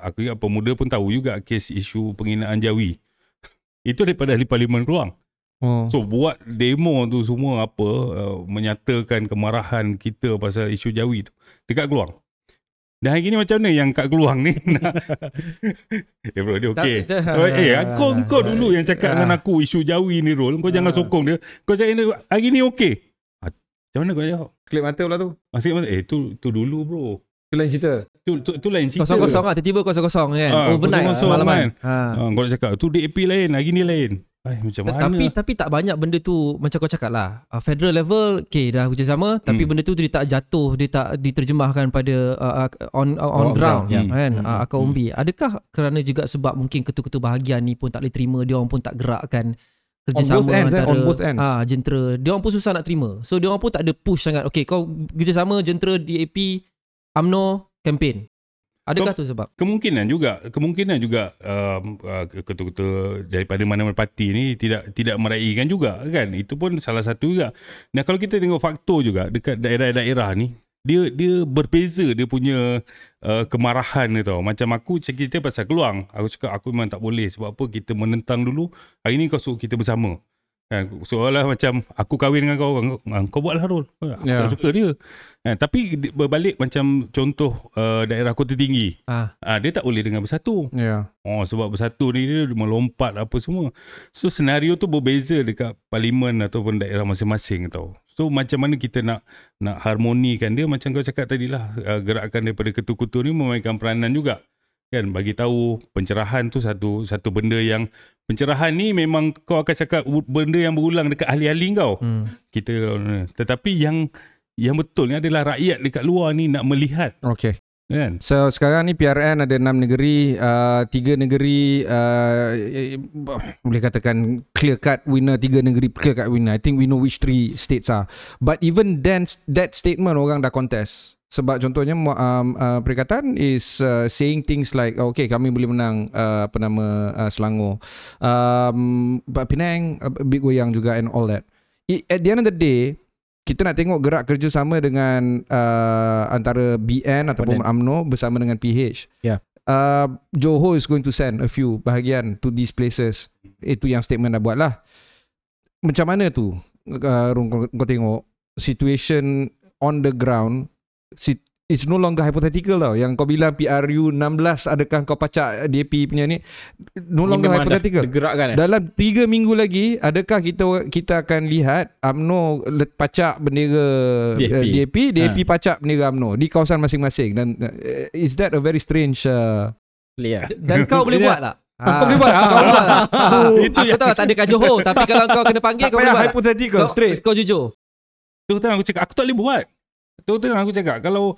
aku ingat pemuda pun tahu juga kes isu penghinaan Jawi. Itu daripada ahli parlimen Keluang. Oh. So buat demo tu semua apa uh, menyatakan kemarahan kita pasal isu Jawi tu dekat Keluang. Dan hari ni macam mana yang kat Keluang ni nak Eh bro dia okey. Oh, eh kau kau dulu yang cakap Ah. dengan aku isu Jawi ni Rol. Kau jangan Ah. sokong dia. Kau cakap ni hari ni okey. Ah, Macam mana kau jawab? Klip mata pula tu. Maksudnya mana? Eh tu tu dulu bro. Tu lain cerita. Tu tu, tu lain cerita. Kosong-kosong lah Tiba-tiba kosong-kosong kan Ah, Overnight semalaman kan. ha. Ah, kau nak cakap tu DAP lain, hari ni lain. Ay, macam mana? Tapi tapi tak banyak benda tu macam kau cakap lah. Uh, federal level okay dah kerja sama tapi Hmm. benda tu dia tak jatuh, dia tak diterjemahkan pada uh, uh, on uh, on Oh, ground ground, ya. kan Hmm, uh, akar hmm. umbi. Adakah kerana juga sebab mungkin ketua-ketua bahagian ni pun tak boleh terima dia orang pun tak gerakkan kerjasama both ends, eh? antara On both ends. ah jentera. Dia orang pun susah nak terima. So dia orang pun tak ada push sangat. Okay, kau kerjasama jentera DAP UMNO campaign. Adakah tu sebab? Kemungkinan juga, kemungkinan juga um, uh, ketua-ketua daripada mana-mana parti ni tidak tidak meraihkan juga kan. Itu pun salah satu juga. Nah kalau kita tengok faktor juga dekat daerah-daerah ni, dia dia berbeza dia punya uh, kemarahan dia tau. Macam aku cerita pasal keluang. Aku cakap aku memang tak boleh sebab apa kita menentang dulu. Hari ni kau suruh kita bersama. Kan, seolah macam aku kahwin dengan kau, kau, kau buatlah Rul. Aku Ya. tak suka dia. Kan, tapi berbalik macam contoh uh, daerah kota tinggi. Ah, Ah dia tak boleh dengan bersatu. Yeah. Oh sebab bersatu ni dia melompat apa semua. So senario tu berbeza dekat parlimen ataupun daerah masing-masing tau. So macam mana kita nak nak harmonikan dia macam kau cakap tadi lah uh, gerakan daripada ketua-ketua ni memainkan peranan juga. Kan bagi tahu pencerahan tu satu satu benda yang pencerahan ni memang kau akan cakap benda yang berulang dekat ahli-ahli kau. hmm. Kita tetapi yang yang betul ni adalah rakyat dekat luar ni nak melihat Okay. kan. So sekarang ni PRN ada enam negeri, uh, tiga negeri uh, eh, boleh katakan clear cut winner, tiga negeri clear cut winner. I think we know which three states are. But even then that statement orang dah contest. Sebab contohnya um, uh, Perikatan is uh, saying things like oh, okay kami boleh menang uh, apa nama uh, Selangor. Um, but Penang a bit goyang juga and all that. I, at the end of the day kita nak tengok gerak kerjasama dengan uh, antara BN ataupun UMNO bersama dengan PH. Yeah. Uh, Johor is going to send a few bahagian to these places. Itu yang statement dah buat lah. Macam mana tu uh, kau, kau tengok situation on the ground It's no longer hypothetical tau Yang kau bilang PRU 16 Adakah kau pacak DAP punya ni No Ini longer dah hypothetical Digerakkan eh? dalam 3 minggu lagi adakah kita kita akan lihat UMNO pacak bendera DAP. uh, DAP DAP Ha. pacak bendera UMNO di kawasan masing-masing dan uh, is that a very strange uh, lah. Dan kau boleh buat tak? kau boleh buat? Kau boleh buat tak? Itu Aku tahu tak ada kat Johor Tapi kalau kau kena panggil tak Kau boleh payah buat tak? hypothetical Kau, straight kau jujur Tu terang aku cakap aku tak boleh buat. Tu terang aku cakap kalau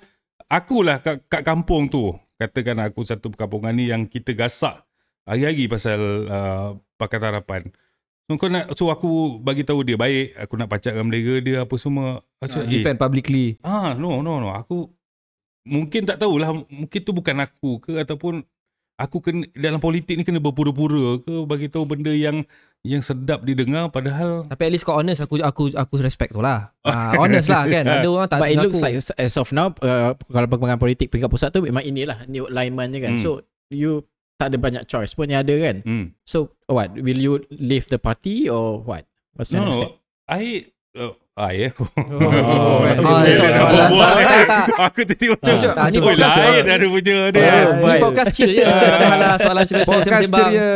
akulah kat, kat kampung tu, katakan aku satu perkampungan ni yang kita gasak hari-hari pasal uh, Pakatan Harapan. So, kau nak so aku bagi tahu dia baik, aku nak pacakkan bendera dia apa semua. Aku cakap, eh, defend publicly ah no no no, aku mungkin tak tahulah mungkin tu bukan aku ke ataupun aku kena dalam politik ni kena berpura-pura ke bagi tahu benda yang yang sedap didengar padahal Tapi at least kau honest Aku aku aku respect tu lah ah, Honest lah kan Ada orang tak But it looks like as of now uh, kalau perkembangan politik peringkat pusat tu memang inilah new alignmentnya kan. Hmm. So you tak ada banyak choice pun yang ada kan. hmm, So what will you leave the party or what? What's your No, next no. step? I uh. Oh. Ah, ya. Tak, tak, tak. Aku tadi macam Ah, ah, ni Oh lain ada punya dia. Ah, Ni podcast chill je. Tak ada halah soalan biasa podcast ceria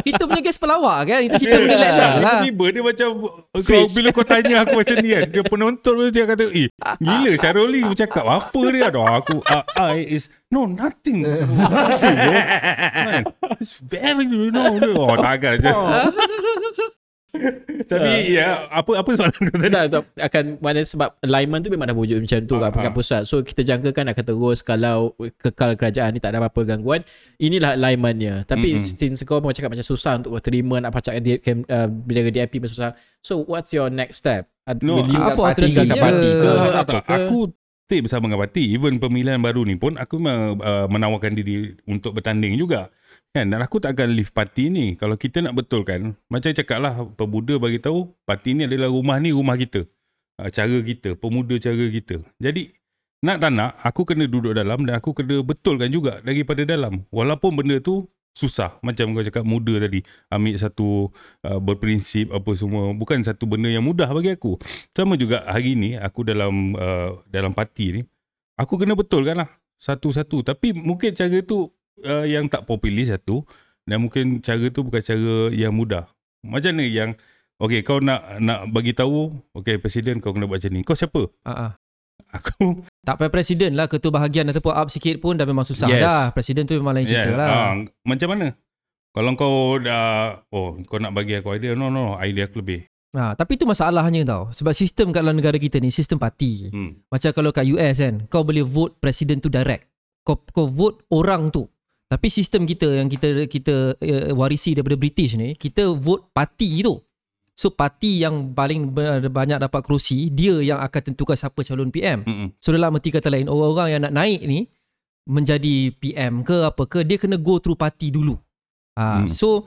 Kita punya guest pelawak kan? Kita cerita benda lain lah. Tiba-tiba dia macam kau. Bila kau tanya aku macam ni kan Dia penonton tu dia kata Eh gila Syarul ni Bercakap apa dia? Aduh aku uh, I is No nothing. Man, It's very you know Oh takkan je Tapi ya Apa apa soalan kau tadi Tak, tak, akan mana sebab alignment tu memang dah wujud macam tu kat Ah, peringkat ah. pusat. So kita jangkakan akan terus kalau kekal kerajaan ni tak ada apa-apa gangguan. Inilah alignmentnya. Tapi Mm-mm. since kau mau cakap macam susah untuk terima nak pacak dia uh, DAP pun susah. So what's your next step? No, will you apa parti tinggal kat parti ke? Tak, tak, apa ke? Aku stay bersama dengan parti. Even pemilihan baru ni pun aku memang uh, menawarkan diri untuk bertanding juga. Kan? Dan aku tak akan leave parti ni. Kalau kita nak betulkan, macam cakap lah, pemuda bagi tahu parti ni adalah rumah ni rumah kita. Uh, cara kita, pemuda cara kita. Jadi, nak tak nak, aku kena duduk dalam dan aku kena betulkan juga daripada dalam. Walaupun benda tu susah. Macam kau cakap muda tadi. Ambil satu uh, berprinsip apa semua. Bukan satu benda yang mudah bagi aku. Sama juga hari ni aku dalam uh, dalam parti ni aku kena betulkan lah satu-satu tapi mungkin cara tu uh, yang tak popular satu dan mungkin cara tu bukan cara yang mudah. Macam mana yang okey kau nak nak bagi tahu okey presiden kau kena buat macam ni. Kau siapa? Ah. Aku Tak payah presiden lah Ketua bahagian ataupun up sikit pun Dah memang susah Yes. dah Presiden tu memang lain cerita Yeah, lah ah, macam mana? Kalau kau dah oh kau nak bagi aku idea no no idea aku lebih. ha, Tapi tu masalahnya tau Sebab sistem kat dalam negara kita ni Sistem parti Hmm. Macam kalau kat US kan Kau boleh vote presiden tu direct Kau kau vote orang tu Tapi sistem kita yang kita kita uh, warisi daripada British ni Kita vote parti tu So parti yang paling banyak dapat kerusi dia yang akan tentukan siapa calon PM. Mm-mm. So dalam erti kata lain orang-orang yang nak naik ni menjadi PM ke apa ke dia kena go through parti dulu. Ha, Hmm. so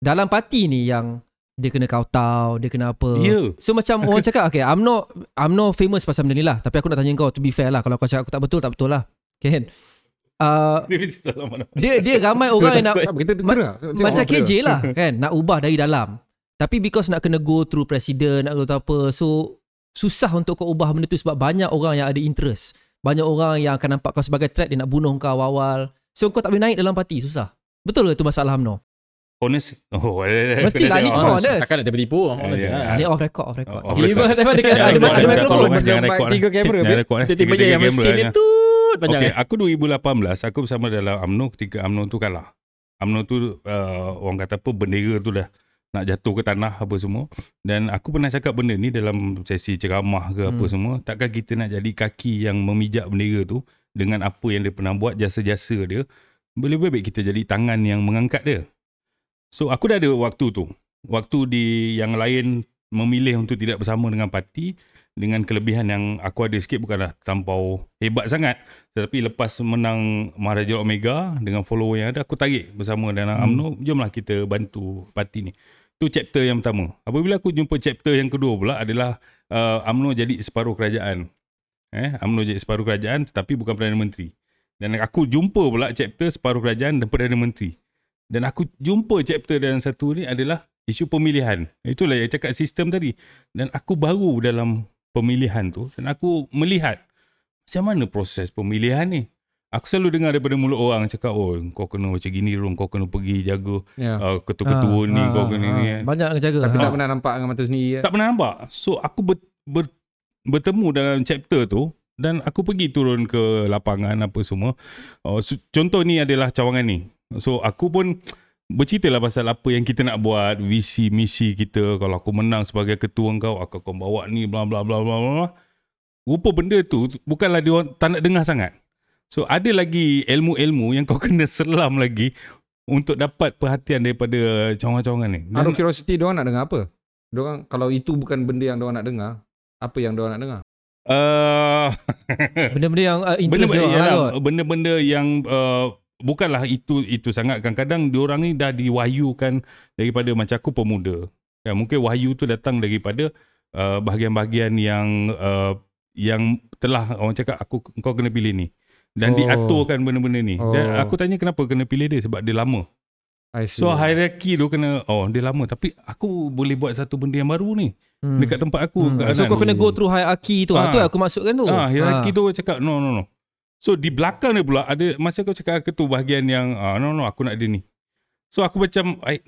dalam parti ni yang dia kena kau dia kena apa. Ya. So macam orang cakap okay I'm not I'm not famous pasal benda ni lah tapi aku nak tanya kau to be fair lah kalau kau cakap aku tak betul tak betul lah. Okay kan? Uh, Dia mesti dia ramai orang yang nak kita Ma- macam. KJ lah kan nak ubah dari dalam. Tapi because nak kena go through presiden nak go through apa so susah untuk kau ubah benda tu sebab banyak orang yang ada interest. Banyak orang yang akan nampak kau sebagai threat dia nak bunuh kau awal-awal. So kau tak boleh naik dalam parti susah. Betul ke tu masalah UMNO? Honest. Oh, eh, Mestilah, ni kena semua tengok. honest. Takkan nak tiba-tipu. honest ya. lah. Ni off record, off record. Ini record. ada mikrofon. Jangan record. record. Tiga kamera, eh. Tiba-tiba yang mesin eh. Panjang. Okay, aku 2018 aku bersama dalam UMNO ketika UMNO tu kalah. UMNO tu uh, orang kata apa bendera tu dah nak jatuh ke tanah apa semua. Dan aku pernah cakap benda ni dalam sesi ceramah ke apa Hmm. semua. Takkan kita nak jadi kaki yang memijak bendera tu dengan apa yang dia pernah buat jasa-jasa dia. Boleh baik kita jadi tangan yang mengangkat dia. So aku dah ada waktu tu. Waktu di yang lain memilih untuk tidak bersama dengan parti dengan kelebihan yang aku ada sikit bukanlah terlampau hebat sangat. Tetapi lepas menang Maharaja Omega dengan follower yang ada aku tarik bersama Hmm. UMNO jomlah kita bantu parti ni. Tu chapter yang pertama. Apabila aku jumpa chapter yang kedua pula adalah uh, UMNO jadi separuh kerajaan. Eh UMNO jadi separuh kerajaan tetapi bukan Perdana Menteri. Dan aku jumpa pula chapter separuh kerajaan dan Perdana Menteri. Dan aku jumpa chapter dalam satu ni adalah isu pemilihan. Itulah yang cakap sistem tadi. Dan aku baru dalam pemilihan tu dan aku melihat macam mana proses pemilihan ni. Aku selalu dengar daripada mulut orang cakap oh kau kena macam gini dulu kau kena pergi jaga Ya. uh, ketua-ketua Ah, ni ah, kau kena ah. ni. kan. Banyak nak jaga. Tapi Ah. tak pernah nampak dengan mata sendiri. ya. Tak pernah nampak. So aku ber, ber, bertemu dalam chapter tu dan aku pergi turun ke lapangan apa semua. Oh, so, contoh ni adalah cawangan ni. So aku pun bercerita lah pasal apa yang kita nak buat, visi misi kita. Kalau aku menang sebagai ketua kau, aku akan bawa ni bla bla bla bla bla. Rupa benda tu bukanlah dia orang tak nak dengar sangat. So ada lagi ilmu-ilmu yang kau kena selam lagi untuk dapat perhatian daripada cawangan-cawangan ni. Out of Dan, curiosity, diorang nak dengar apa? Diorang, kalau itu bukan benda yang diorang nak dengar, apa yang diorang nak dengar? uh, Benda-benda yang uh, interest benda-benda, dia orang lah yalah, benda-benda yang uh, bukanlah itu itu sangat kadang-kadang diorang ni dah diwahyukan daripada macam aku pemuda ya, mungkin wahyu tu datang daripada uh, bahagian-bahagian yang uh, yang telah orang cakap aku kau kena pilih ni dan Oh. diaturkan benda-benda ni dan Oh. aku tanya kenapa kena pilih dia sebab dia lama I see. so hierarki tu kena oh dia lama tapi aku boleh buat satu benda yang baru ni Hmm. dekat tempat aku Hmm. So kau kena go through hierarchy tu. Ah. Ah. Tu yang aku maksudkan tu. Ah, hierarki Ah. tu cakap no no no. So di belakang dia pula ada masa kau cakap ke tu bahagian yang ah, no no aku nak dia ni. So aku macam I,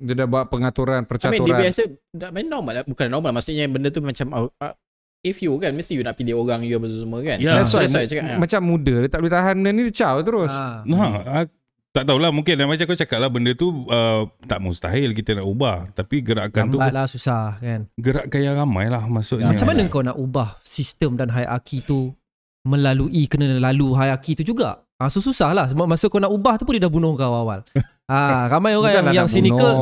Dia dah buat pengaturan, I mean percaturan. dia biasa dah main normal lah. Bukan normal maksudnya benda tu macam uh, uh, if you kan mesti you nak pilih orang you apa semua kan. Ya. That's why, That's why I cakap. ya. macam muda, dia tak boleh tahan benda ni, dia caw terus. Ah. nah, ah, tak tahulah mungkin dah macam kau cakap lah benda tu uh, tak mustahil kita nak ubah tapi gerakan tu Lambat lah susah kan. gerakan yang ramai lah maksudnya. Macam mana lah. kau nak ubah sistem dan hierarki tu melalui kena lalu hierarki tu juga. Ah so susah lah sebab masa kau nak ubah tu pun dia dah bunuh kau awal. Ah ramai orang yang, Bukanlah yang nak cynical.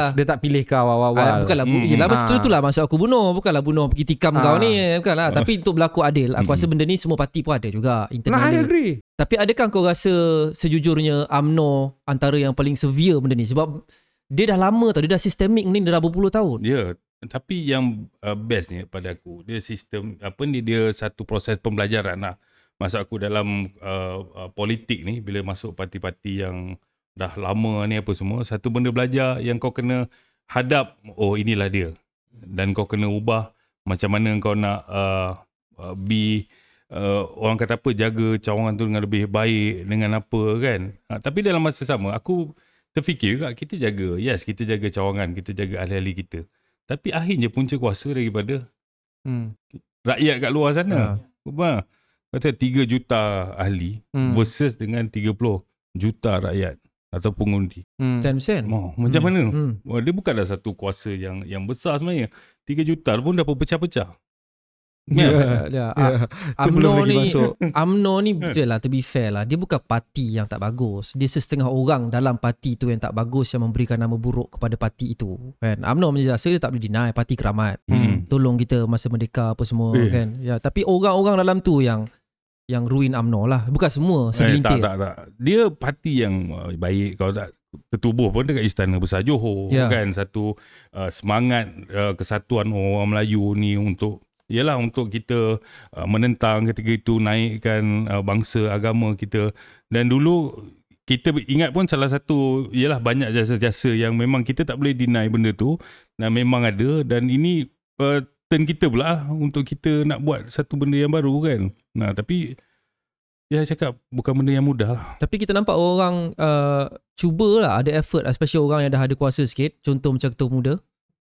of dia tak pilih kau awal-awal. bukanlah bu- Hmm. Yelah Ah. macam tu itulah maksud aku bunuh Bukanlah bunuh pergi tikam Ah. kau ni Bukanlah Ah. Tapi untuk berlaku adil Aku Hmm. rasa benda ni semua parti pun ada juga Nah, I Internally agree. Tapi adakah kau rasa Sejujurnya UMNO Antara yang paling severe benda ni Sebab Dia dah lama tau Dia dah sistemik ni Dia dah berpuluh tahun Ya, tapi yang uh, bestnya pada aku dia sistem apa ni dia satu proses pembelajaran lah. Maksud aku dalam uh, uh, politik ni bila masuk parti-parti yang dah lama ni apa semua, satu benda belajar yang kau kena hadap oh inilah dia. Dan kau kena ubah macam mana kau nak uh, uh, be uh, orang kata apa jaga cawangan tu dengan lebih baik dengan apa kan. Uh, tapi dalam masa sama aku terfikir juga kita jaga yes kita jaga cawangan kita jaga ahli-ahli kita tapi akhirnya punca kuasa daripada Hmm. rakyat kat luar sana Ha. apa kata 3 juta ahli Hmm. versus dengan 30 juta rakyat atau pengundi Hmm. 10% oh, macam Hmm. mana hmm. oh, dia bukanlah satu kuasa yang yang besar sebenarnya 3 juta pun dah pecah-pecah Ya, ya. Yeah. UMNO lagi ni masuk. UMNO ni betul lah to be fair lah dia bukan parti yang tak bagus dia sesetengah orang dalam parti tu yang tak bagus yang memberikan nama buruk kepada parti itu kan UMNO menjelaskan dia tak boleh deny parti keramat Hmm. tolong kita masa merdeka apa semua Eh. kan ya tapi orang-orang dalam tu yang yang ruin UMNO lah bukan semua Eh, tak, segelintir tak, tak. Dia parti yang uh, baik kalau tak tertubuh pun dekat Istana Besar Johor Ya. kan satu uh, semangat uh, kesatuan orang Melayu ni untuk ialah untuk kita uh, menentang ketika itu naikkan uh, bangsa agama kita dan dulu kita ingat pun salah satu ialah banyak jasa-jasa yang memang kita tak boleh deny benda tu dan memang ada dan ini uh, turn kita pula lah untuk kita nak buat satu benda yang baru kan nah tapi Ya cakap bukan benda yang mudah lah. tapi kita nampak orang uh, cubalah ada effort especially orang yang dah ada kuasa sikit contoh macam ketua muda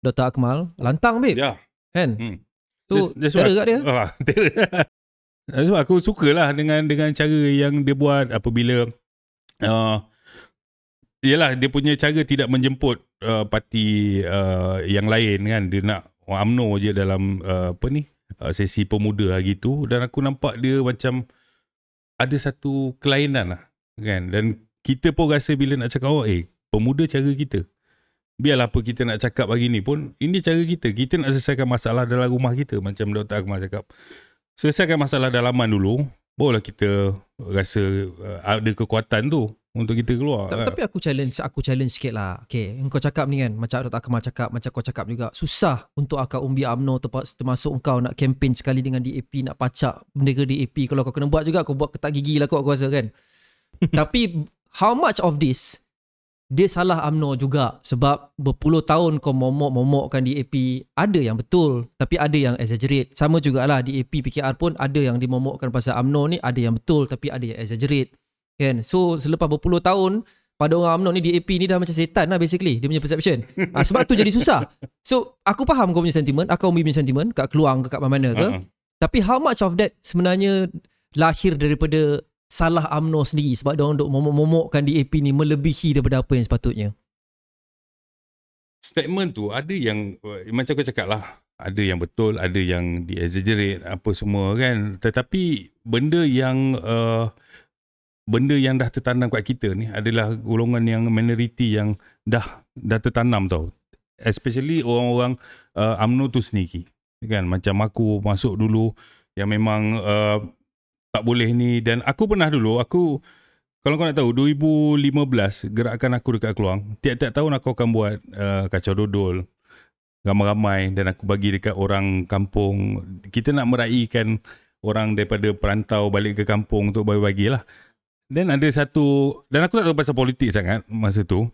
Dr. Akmal lantang babe Ya. kan Hmm. Tu That's terror kat dia. Ah. Sebab aku sukalah dengan dengan cara yang dia buat apabila uh, Yalah dia punya cara tidak menjemput uh, parti uh, yang lain kan. Dia nak UMNO je dalam uh, apa ni uh, sesi pemuda hari tu. Dan aku nampak dia macam ada satu kelainan lah kan. Dan kita pun rasa bila nak cakap oh eh pemuda cara kita biarlah apa kita nak cakap hari ni pun ini cara kita kita nak selesaikan masalah dalam rumah kita macam Dr. Akmal cakap selesaikan masalah dalaman dulu barulah kita rasa uh, ada kekuatan tu untuk kita keluar Ta- Tapi aku challenge Aku challenge sikit lah Okay Engkau cakap ni kan Macam Dr. Akmal cakap Macam kau cakap juga Susah untuk akak umbi UMNO Termasuk engkau nak campaign sekali dengan DAP Nak pacak bendera DAP Kalau kau kena buat juga Kau buat ketak gigi lah kau aku rasa kan Tapi How much of this Dia salah UMNO juga Sebab berpuluh tahun kau momok-momokkan DAP Ada yang betul Tapi ada yang exaggerate. Sama jugalah DAP PKR pun Ada yang dimomokkan pasal UMNO ni Ada yang betul Tapi ada yang exaggerate. Kan? So selepas berpuluh tahun pada orang UMNO ni DAP ni dah macam setan lah basically dia punya perception. Ha, sebab tu jadi susah. So aku faham kau punya sentiment aku Umi punya sentiment kat keluang ke kat mana-mana ke. Uh-uh. tapi how much of that sebenarnya lahir daripada salah UMNO sendiri sebab dia duk momok-momokkan DAP ni melebihi daripada apa yang sepatutnya. Statement tu ada yang uh, macam kau cakap lah ada yang betul ada yang di exaggerate apa semua kan. Tetapi benda yang uh, benda yang dah tertanam kat kita ni adalah golongan yang minoriti yang dah dah tertanam tau. Especially orang-orang uh, UMNO tu sendiri kan. Macam aku masuk dulu yang memang uh, tak boleh ni. Dan aku pernah dulu aku kalau kau nak tahu 2015 gerakan aku dekat Keluang tiap-tiap tahun aku akan buat uh, kacau dodol ramai-ramai dan aku bagi dekat orang kampung. Kita nak meraihkan orang daripada perantau balik ke kampung untuk bagi-bagilah dan ada satu dan aku tak tahu pasal politik sangat masa tu.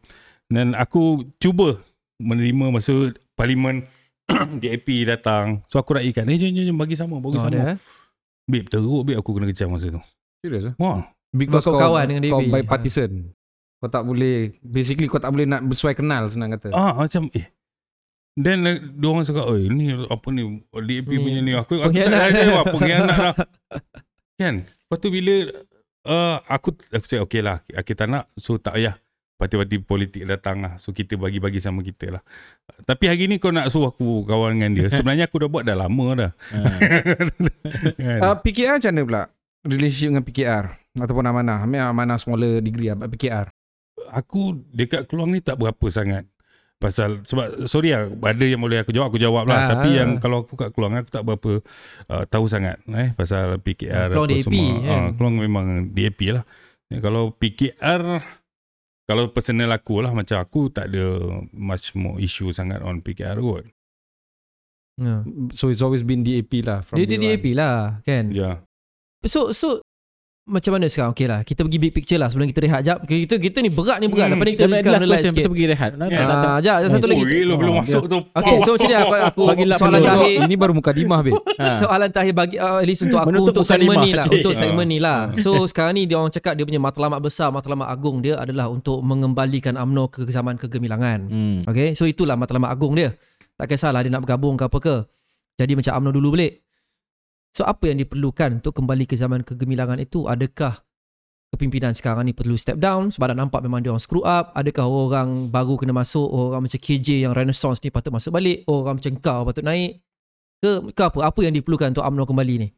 Dan aku cuba menerima masa parlimen DAP datang. So aku raikan. Eh jom, jom, jom bagi sama bagi Oh, sama. ada, eh? Babe teruk babe aku kena kecam masa tu Serius ah? wah Because Kau kau, kawan dengan kau DAP. bipartisan. Kau tak boleh basically kau tak boleh nak bersuai kenal senang kata. Ah macam eh dan uh, dia orang cakap, "Oi, ni apa ni DAP Ni, punya ni." Aku aku tak ada apa pengkhianat lah. kan? Lepas tu bila uh, aku aku cakap okey lah, kita nak so tak payah parti-parti politik datang lah. So kita bagi-bagi sama kita lah. Tapi hari ni kau nak suruh aku kawan dengan dia. Sebenarnya aku dah buat dah lama dah. kan? Uh, PKR macam mana pula? Relationship dengan PKR ataupun Amanah. Ambil Amanah smaller degree lah, PKR. aku dekat keluang ni tak berapa sangat. Pasal sebab sorry lah ada yang boleh aku jawab aku jawab lah Ah, tapi ah. yang kalau aku kat keluang aku tak berapa uh, tahu sangat eh pasal PKR Keluang apa DAP, semua. kan? Ah, keluang memang DAP lah. Ya, kalau PKR kalau personal aku lah macam aku tak ada much more issue sangat on PKR kot. Ya. So it's always been DAP lah. From Dia, dia. DAP lah kan Ya. So so macam mana sekarang? Okay lah, kita pergi big picture lah sebelum kita rehat jap. Kita kita ni berat ni berat. Hmm. Lepas ni kita Kita discuss last relax question sikit. kita pergi rehat. Nak, Yeah. Ah, jap, satu Oh, lagi. Lo belum Oh, masuk tu. Okay, so macam ni aku, aku Bagi soalan terakhir. Ini baru muka dimah babe. Ha. Soalan terakhir bagi uh, at least untuk aku Menutup untuk segmen ni lah, cik. untuk Ah. segmen ni lah. So sekarang ni dia orang cakap dia punya matlamat besar, matlamat agung dia adalah untuk mengembalikan UMNO ke zaman kegemilangan. Hmm. Okay, so itulah matlamat agung dia. Tak kisahlah dia nak bergabung ke apa ke. Jadi macam UMNO dulu balik. So apa yang diperlukan untuk kembali ke zaman kegemilangan itu? Adakah kepimpinan sekarang ni perlu step down sebab dah nampak memang dia orang screw up? Adakah orang baru kena masuk? Orang macam KJ yang renaissance ni patut masuk balik? Orang macam kau patut naik? Ke, ke apa? Apa yang diperlukan untuk UMNO kembali ni?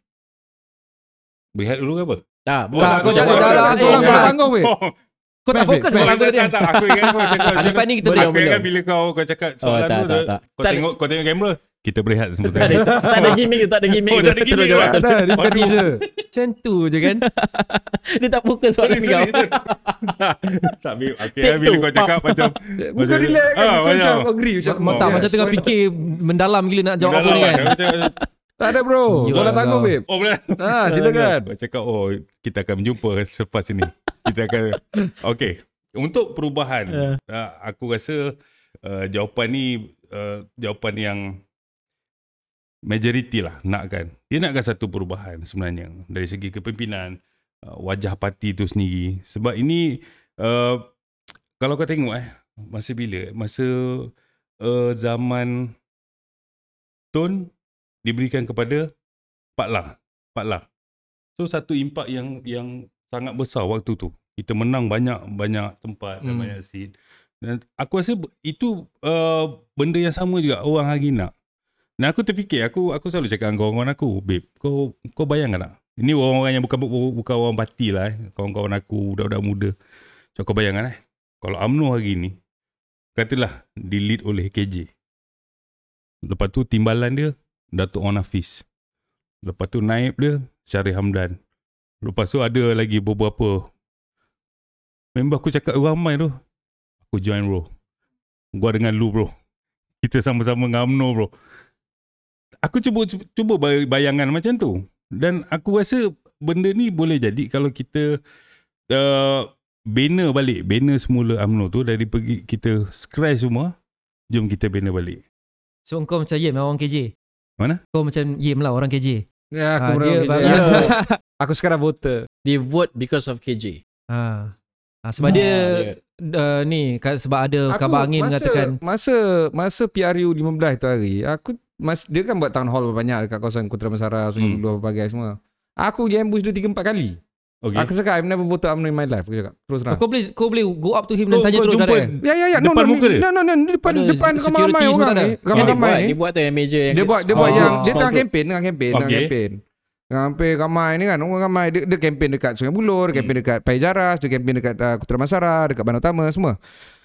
Berehat dulu ke apa? Tak, Oh, Tak, kau tak, jangan- eh, tak, Orang kau tak. tanggung weh. Oh, Kau tak Smash fokus tak, tak, aku ingat kau cakap Ah, Lepas ni kita Boleh. Aku ingat bila kau kau cakap Oh, soalan tu kau ada- tengok kau tengok kamera kita berehat semua tak ada, tak ada gimmick tak ada gimmick Oh, tak ada gimmick jawab terus. Ada, dia bukan teaser. Macam tu je kan. Dia tak fokus soalan Sorry, kau. Tak, tak, Bil. Okay, Take bila two, kau cakap macam Bukan relax kan. Ah, macam macam- agree. Macam, Tak yes, macam tengah fikir mendalam gila nak jawab apa ni kan. Tak ada bro. Are tanggung babe. Oh, boleh. Ah, silakan. Kau cakap, oh, kita akan berjumpa selepas ini. Kita akan... Okay. Untuk perubahan, Ya. uh, aku rasa uh, jawapan ni uh, jawapan yang majoriti lah nak kan. Dia nakkan satu perubahan sebenarnya dari segi kepimpinan, uh, wajah parti tu sendiri. Sebab ini, uh, kalau kau tengok eh, masa bila? Masa uh, zaman Tun diberikan kepada Pak Lah. Pak Lah. So satu impak yang yang sangat besar waktu tu. Kita menang banyak banyak tempat dan Hmm. banyak seat. Dan aku rasa itu uh, benda yang sama juga orang hari nak. Dan aku terfikir aku aku selalu cakap dengan kawan-kawan aku, babe, kau kau bayangkan tak? Ini orang-orang yang bukan bukan orang parti lah eh. Kawan-kawan aku, budak-budak muda. So kau bayangkan eh. Kalau UMNO hari ni katalah di-lead oleh KJ. Lepas tu timbalan dia Datuk Wan Hafiz. Lepas tu naib dia Syarif Hamdan. Lepas tu ada lagi beberapa member aku cakap ramai tu. Aku join bro. Gua dengan lu bro. Kita sama-sama dengan UMNO bro. Aku cuba cuba bay- bayangan macam tu. Dan aku rasa benda ni boleh jadi kalau kita uh, banner balik. Banner semula UMNO tu dari pergi kita scratch semua. Jom kita banner balik. So kau macam Yem orang KJ. Mana? Kau macam Yem lah orang KJ. Ya, Ah, aku dia dia, bang- Ya. Aku sekarang voter. Dia vote because of KJ. Ha. Ha, sebab Ah, dia ya. uh, ni sebab ada kabar angin masa, mengatakan masa masa PRU 15 tu hari, aku mas, dia kan buat town hall banyak dekat kawasan Kota Masara, Sungai Hmm. Buloh bagai semua. Aku je ambush dia 3 4 kali. Okay. Aku cakap I've never voted UMNO in my life. Aku cakap terus terang. kau boleh kau boleh go up to him dan tanya terus direct. Ya ya ya no Depan no, muka dia? no no no no depan Ada depan ramai-ramai semua orang ni. ada? Yang dia Ramai-ramai buat, ni. dia buat tu yang major yang Dia buat dia buat yang dia tengah kempen tengah kempen tengah kempen. Hampir ramai ni kan orang ramai dia, dia kempen dekat Sungai Buloh, dia kempen dekat Pai Jaras, dia kempen dekat uh, Kota Masara, dekat Bandar Utama semua.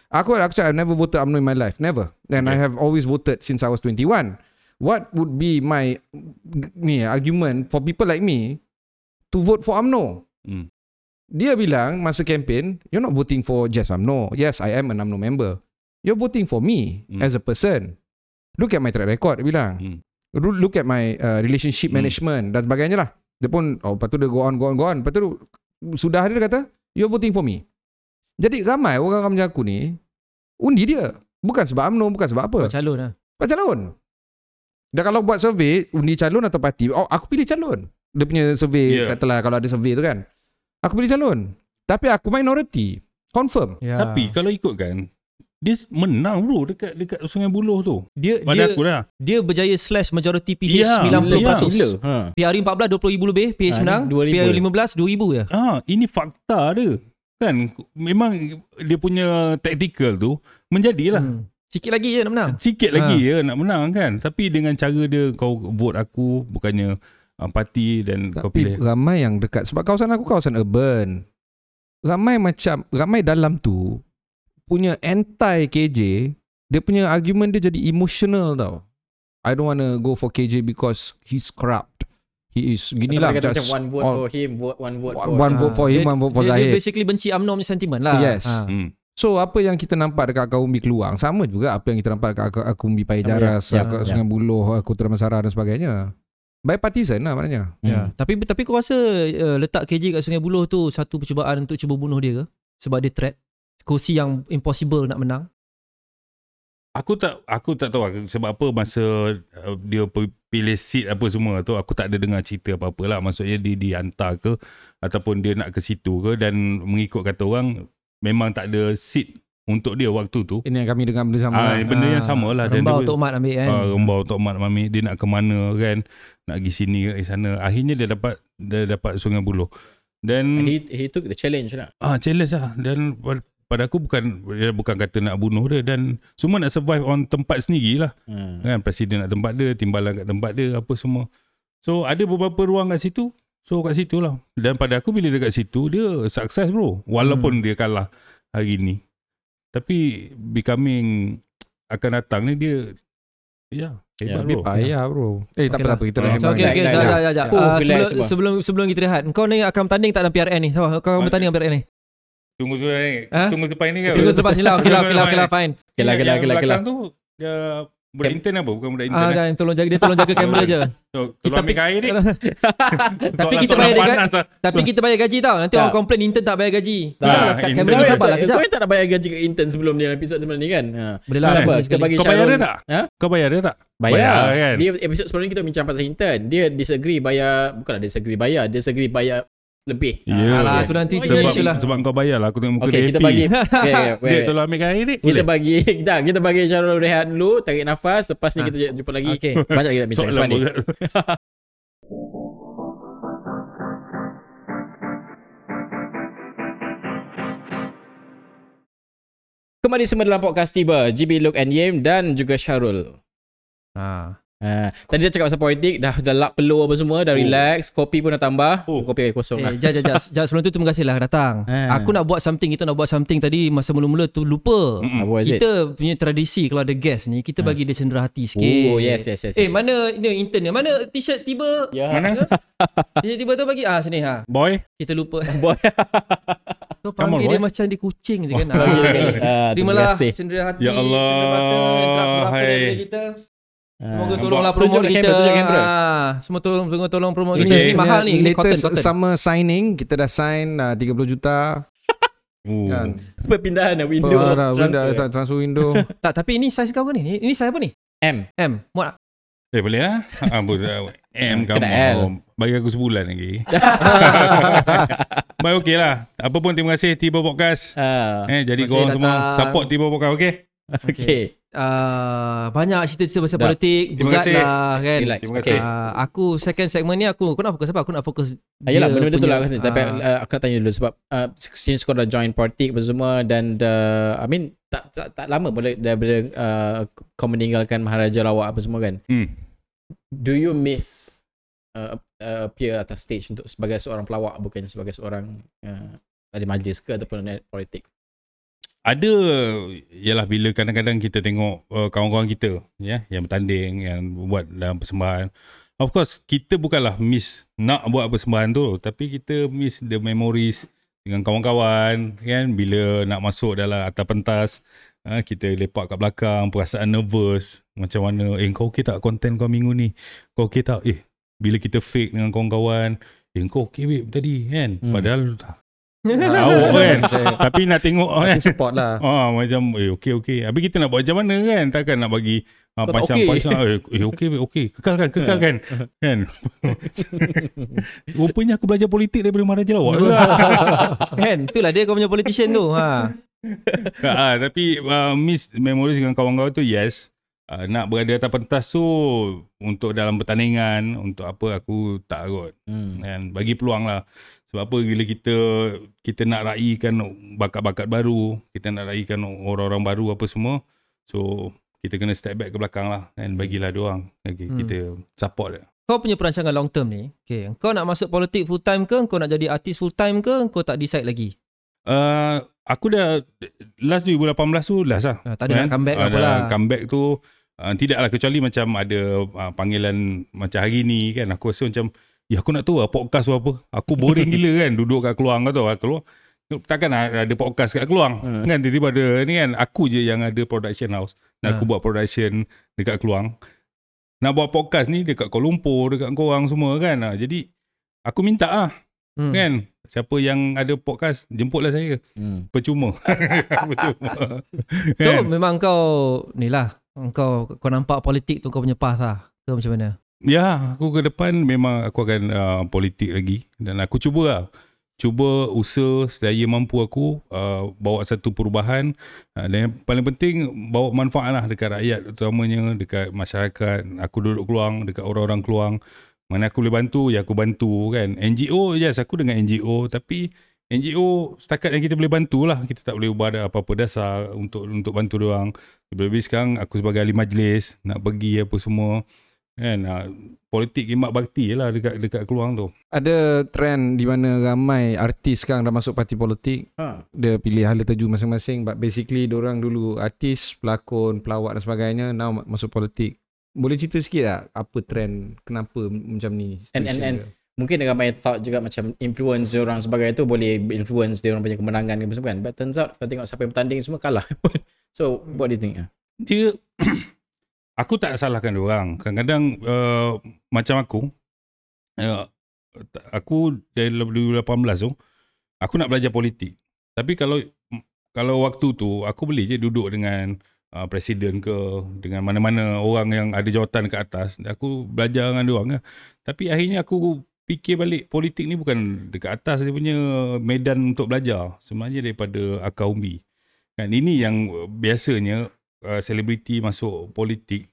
Aku aku cakap I've never voted UMNO in my life, never. And I Okay. have always voted since I was 21. What would be my ni argument for people like me to vote for UMNO? Hmm. Dia bilang masa kempen, you're not voting for just UMNO. Yes, I am an UMNO member. You're voting for me Hmm. as a person. Look at my track record, dia bilang. Ru- Look at my uh, relationship Hmm. management dan sebagainya lah. Dia pun, oh, lepas tu dia go on, go on, go on. Lepas tu, sudah dia kata, you're voting for me. Jadi ramai orang macam aku ni, undi dia. Bukan sebab UMNO, bukan sebab apa. Kau calon lah. Buat calon. Dan kalau buat survey, undi calon atau parti, oh, aku pilih calon. Dia punya survey, Yeah. yeah. katalah kalau ada survey tu kan. Aku pilih calon. Tapi aku minority. Confirm. Ya. Tapi kalau ikutkan dia menang bro dekat dekat Sungai Buloh tu. dia Pada dia aku lah. dia berjaya slash majority PH Ya, 90%. Gila. Ha. PRU 14 20,000 lebih, PH Ah, menang. ni 2,000 PRU je. 15 2,000 je. Ah, ini fakta dia. Kan memang dia punya tactical tu menjadilah. Hmm. Sikit lagi je nak menang. Sikit lagi ya nak menang kan. Tapi dengan cara dia kau vote aku bukannya uh, parti dan kau Tapi pilih. ramai yang dekat. Sebab kawasan aku kawasan urban. Ramai macam, ramai dalam tu punya anti KJ. Dia punya argument dia jadi emotional tau. I don't want to go for KJ because he's corrupt. He is gini lah. Kata just macam one vote all- for him, vote one vote for one vote for him, Dia- one vote for dia, dia Zahid. basically benci UMNO punya sentiment lah. Yes. Ha. Hmm. So apa yang kita nampak dekat Kaumbi Keluang sama juga apa yang kita nampak dekat Ak- Akumbi Pai Jaras, Ya, dekat ya. Sungai Buloh, Kota Damansara dan sebagainya. Bipartisan lah maknanya. Ya. Tapi tapi kau rasa uh, letak KJ kat Sungai Buloh tu satu percubaan untuk cuba bunuh dia ke? Sebab dia threat. Kursi yang impossible nak menang. Aku tak aku tak tahu aku- sebab apa masa uh, dia pilih seat apa semua tu aku tak ada dengar cerita apa-apa lah. Maksudnya dia dihantar ke ataupun dia nak ke situ ke dan mengikut kata orang memang tak ada seat untuk dia waktu tu. Ini yang kami dengar benda sama. Ah, lah. benda yang sama lah. Dan Rembau Tok Mat ambil kan. Ah, rembau Tok Mat Mami dia nak ke mana kan nak pergi sini ke sana akhirnya dia dapat dia dapat Sungai Buloh dan He he took the challenge lah. ah challenge lah dan pa- pada aku bukan dia bukan kata nak bunuh dia dan semua nak survive on tempat sendiri lah Hmm. kan presiden nak tempat dia timbalan kat tempat dia apa semua so ada beberapa ruang kat situ so kat situ lah dan pada aku bila dia kat situ dia sukses bro walaupun Hmm. dia kalah hari ni tapi becoming akan datang ni dia ya Ya, hebat Bit bro payah bro. Eh tak Okay apa tak apa kita dah Ah, So, sembang. okay, okay, Relax, so, relax. jap, jap, jap. Oh, Ah, relax sebelum, sebelum sebelum kita rehat, kau ni akan bertanding tak dalam PRN ni? Sama, kau akan bertanding dalam PRN ni? tunggu sebentar ni Ha? tunggu depan ni kan Tunggu selepas ni lah, okay lah, okay lah, okay lah, fine. Okay lah, okay lah, yang okay lah, okay lah. belakang tu budak intern apa bukan budak intern Ah, eh? dan tolong jaga dia tolong jaga kamera je. so, tolong ambil air ni Tapi kita bayar dia lah. Tapi kita bayar gaji tau. Nanti Tak. orang komplain intern tak bayar gaji. Tak, kat intern kamera sabar lah Kau kejap. yang tak nak bayar gaji ke intern sebelum dia episod sebelum ni kan? Ha. Boleh lah. Tak apa, kan, kita bagi kau bayar dia tak Ha? kau bayar dia tak Bayar, Bayar, kan? Dia episod sebelum ni kita bincang pasal intern. Dia disagree bayar, bukanlah disagree bayar, disagree bayar lebih. Ya. Alah, okay. tu nanti Oh, sebab, lah. sebab kau bayar lah aku tengok muka Okay, dia kita happy bagi okay, dia wait, tolong ambil air ni kita bagi kita kita bagi Syarul rehat dulu, tarik nafas, lepas ni Ha. kita jumpa lagi. Okay. Banyak kita bincang soalan sebab ni. Kembali semua dalam podcast tiba GB Look and Yim dan juga Syarul. Ha. Ha, tadi dah cakap pasal politik, dah dah lap peluh apa semua, dah Oh. relax, kopi pun dah tambah. Oh. Kopi air kosong lah. Eh, jap, jap, jap. Jap, sebelum tu terima kasih lah datang. Ha. Aku nak buat something, kita nak buat something tadi masa mula-mula tu lupa. It? Kita punya tradisi kalau ada guest ni, kita bagi dia cenderah hati sikit. Oh, yes, yes, yes. Eh, mana ni intern ni? Mana t-shirt tiba? Ya. mana T-shirt tiba tu bagi. Ah, sini ha. boy Kita lupa. Boy. Kau Come on, panggil dia boy. macam dia kucing je kan. Dia Ah. Terimalah terima kasih. cenderah hati. Ya Allah, hai. kita. Ah. Semoga tolonglah Tunjuk promote kat kita. kamera, tunjuk kamera. Ah, semua tolong tolong tolong promote kita. Ini- Ini mahal ni, ini cotton, cotton. summer signing kita dah sign uh, 30 juta oh. kan. Perpindahan dah window Oh, dah, transfer. window, tak, transfer window. Tak, tapi ini size kau ke ni? Ini, ini size apa ni? M. M. Muat tak? eh boleh lah Ah, boleh. M kamu L. bagi aku sebulan lagi Baik okey lah Apa pun terima kasih Tiba Podcast Ah, Eh jadi korang semua datang. support Tiba Podcast okey okay. Uh, banyak cerita-cerita pasal Dah. politik. Terima kasih. lah kan. Relax. Terima Okay. kasih. Uh, aku second segment ni aku aku nak fokus apa? Aku nak fokus Ah, yelah, dia benda-benda tu lah punya, aku tanya. Tapi ah, uh, aku nak tanya dulu sebab uh, since kau dah join politik apa semua dan uh, I mean tak, tak, tak lama boleh daripada uh, kau meninggalkan Maharaja Lawak apa semua kan. hmm. Do you miss uh, uh, appear atas stage untuk sebagai seorang pelawak bukan sebagai seorang uh, ada majlis ke ataupun politik? Ada Yalah bila kadang-kadang kita tengok uh, Kawan-kawan kita ya, Yang bertanding Yang buat dalam persembahan. Of course Kita bukanlah miss Nak buat persembahan tu. Tapi kita miss the memories Dengan kawan-kawan kan? Bila nak masuk dalam atas pentas uh, Kita lepak kat belakang Perasaan nervous. Macam mana Eh kau okay tak konten kau minggu ni? Kau okay tak? Eh bila kita fake dengan kawan-kawan Eh kau babe tadi kan? Hmm. Padahal Awak kan Okay. Tapi nak tengok kan Tapi support lah. Ah macam eh okey okey. Habis kita nak buat macam mana kan? Takkan nak bagi ah, Kau tak pasang eh, eh okey okey. Kekalkan kekalkan. kan? Rupanya aku belajar politik daripada Maharaja Lawak lah. kan itulah dia kau punya politician tu ha ah, tapi uh, miss memories dengan kawan-kawan tu yes. Uh, nak berada atas pentas tu untuk dalam pertandingan untuk apa aku tak kot Hmm. kan bagi peluang lah sebab apa bila kita kita nak raikan bakat-bakat baru kita nak raikan orang-orang baru apa semua so kita kena step back ke belakang lah kan bagilah dia orang. Okay, Hmm. kita support dia. Kau punya perancangan long term ni okay, kau nak masuk politik full time ke kau nak jadi artis full time ke kau tak decide lagi? Uh, aku dah last 2018 tu last lah. Ha, tak ada nak comeback Ah, apa lah. comeback tu uh, tidaklah kecuali macam ada uh, panggilan macam hari ni kan. Aku rasa macam ya aku nak tahu lah podcast tu apa. Aku boring gila kan duduk kat keluang kau tahu lah keluar. Takkan ada ada podcast kat keluang Hmm. kan? Tiba-tiba ada ni kan aku je yang ada production house. Dan aku Ha. buat production dekat keluang nak buat podcast ni dekat Kuala Lumpur dekat korang semua kan? Ah, jadi aku minta lah hmm. kan? Siapa yang ada podcast jemputlah saya. Hmm. percuma. Percuma. So Kan? memang kau ni lah kau kau nampak politik tu kau punya path lah ke macam mana Ya, aku ke depan memang aku akan uh, politik lagi dan aku cuba lah. Cuba usaha sedaya mampu aku uh, bawa satu perubahan uh, dan yang paling penting bawa manfaat lah dekat rakyat utamanya dekat masyarakat. Aku duduk keluang dekat orang-orang keluang. Mana aku boleh bantu, ya aku bantu kan. NGO, yes aku dengan NGO tapi NGO setakat yang kita boleh bantu lah. Kita tak boleh ubah apa-apa dasar untuk untuk bantu orang. Lebih sekarang aku sebagai ahli majlis nak pergi apa semua kan uh, politik khidmat bakti je lah dekat dekat keluar tu. Ada trend di mana ramai artis sekarang dah masuk parti politik. Ha. Dia pilih hala terju masing-masing. But basically orang dulu artis, pelakon, pelawak dan sebagainya. Now masuk politik. Boleh cerita sikit tak apa trend kenapa macam ni? And- and- and- dia? Mungkin dengan my thought juga macam influence dia orang sebagai tu boleh influence dia orang punya kemenangan ke kan. But turns out kalau tengok siapa yang bertanding semua kalah. so what do you think? ah? Dia aku tak salahkan dia orang. Kadang-kadang uh, macam aku uh, aku dari 2018 tu aku nak belajar politik. Tapi kalau kalau waktu tu aku boleh je duduk dengan uh, presiden ke dengan mana-mana orang yang ada jawatan ke atas aku belajar dengan dia orang lah. Tapi akhirnya aku fikir balik politik ni bukan dekat atas dia punya medan untuk belajar sebenarnya daripada akar umbi. Kan ini yang uh, uh, selebriti masuk politik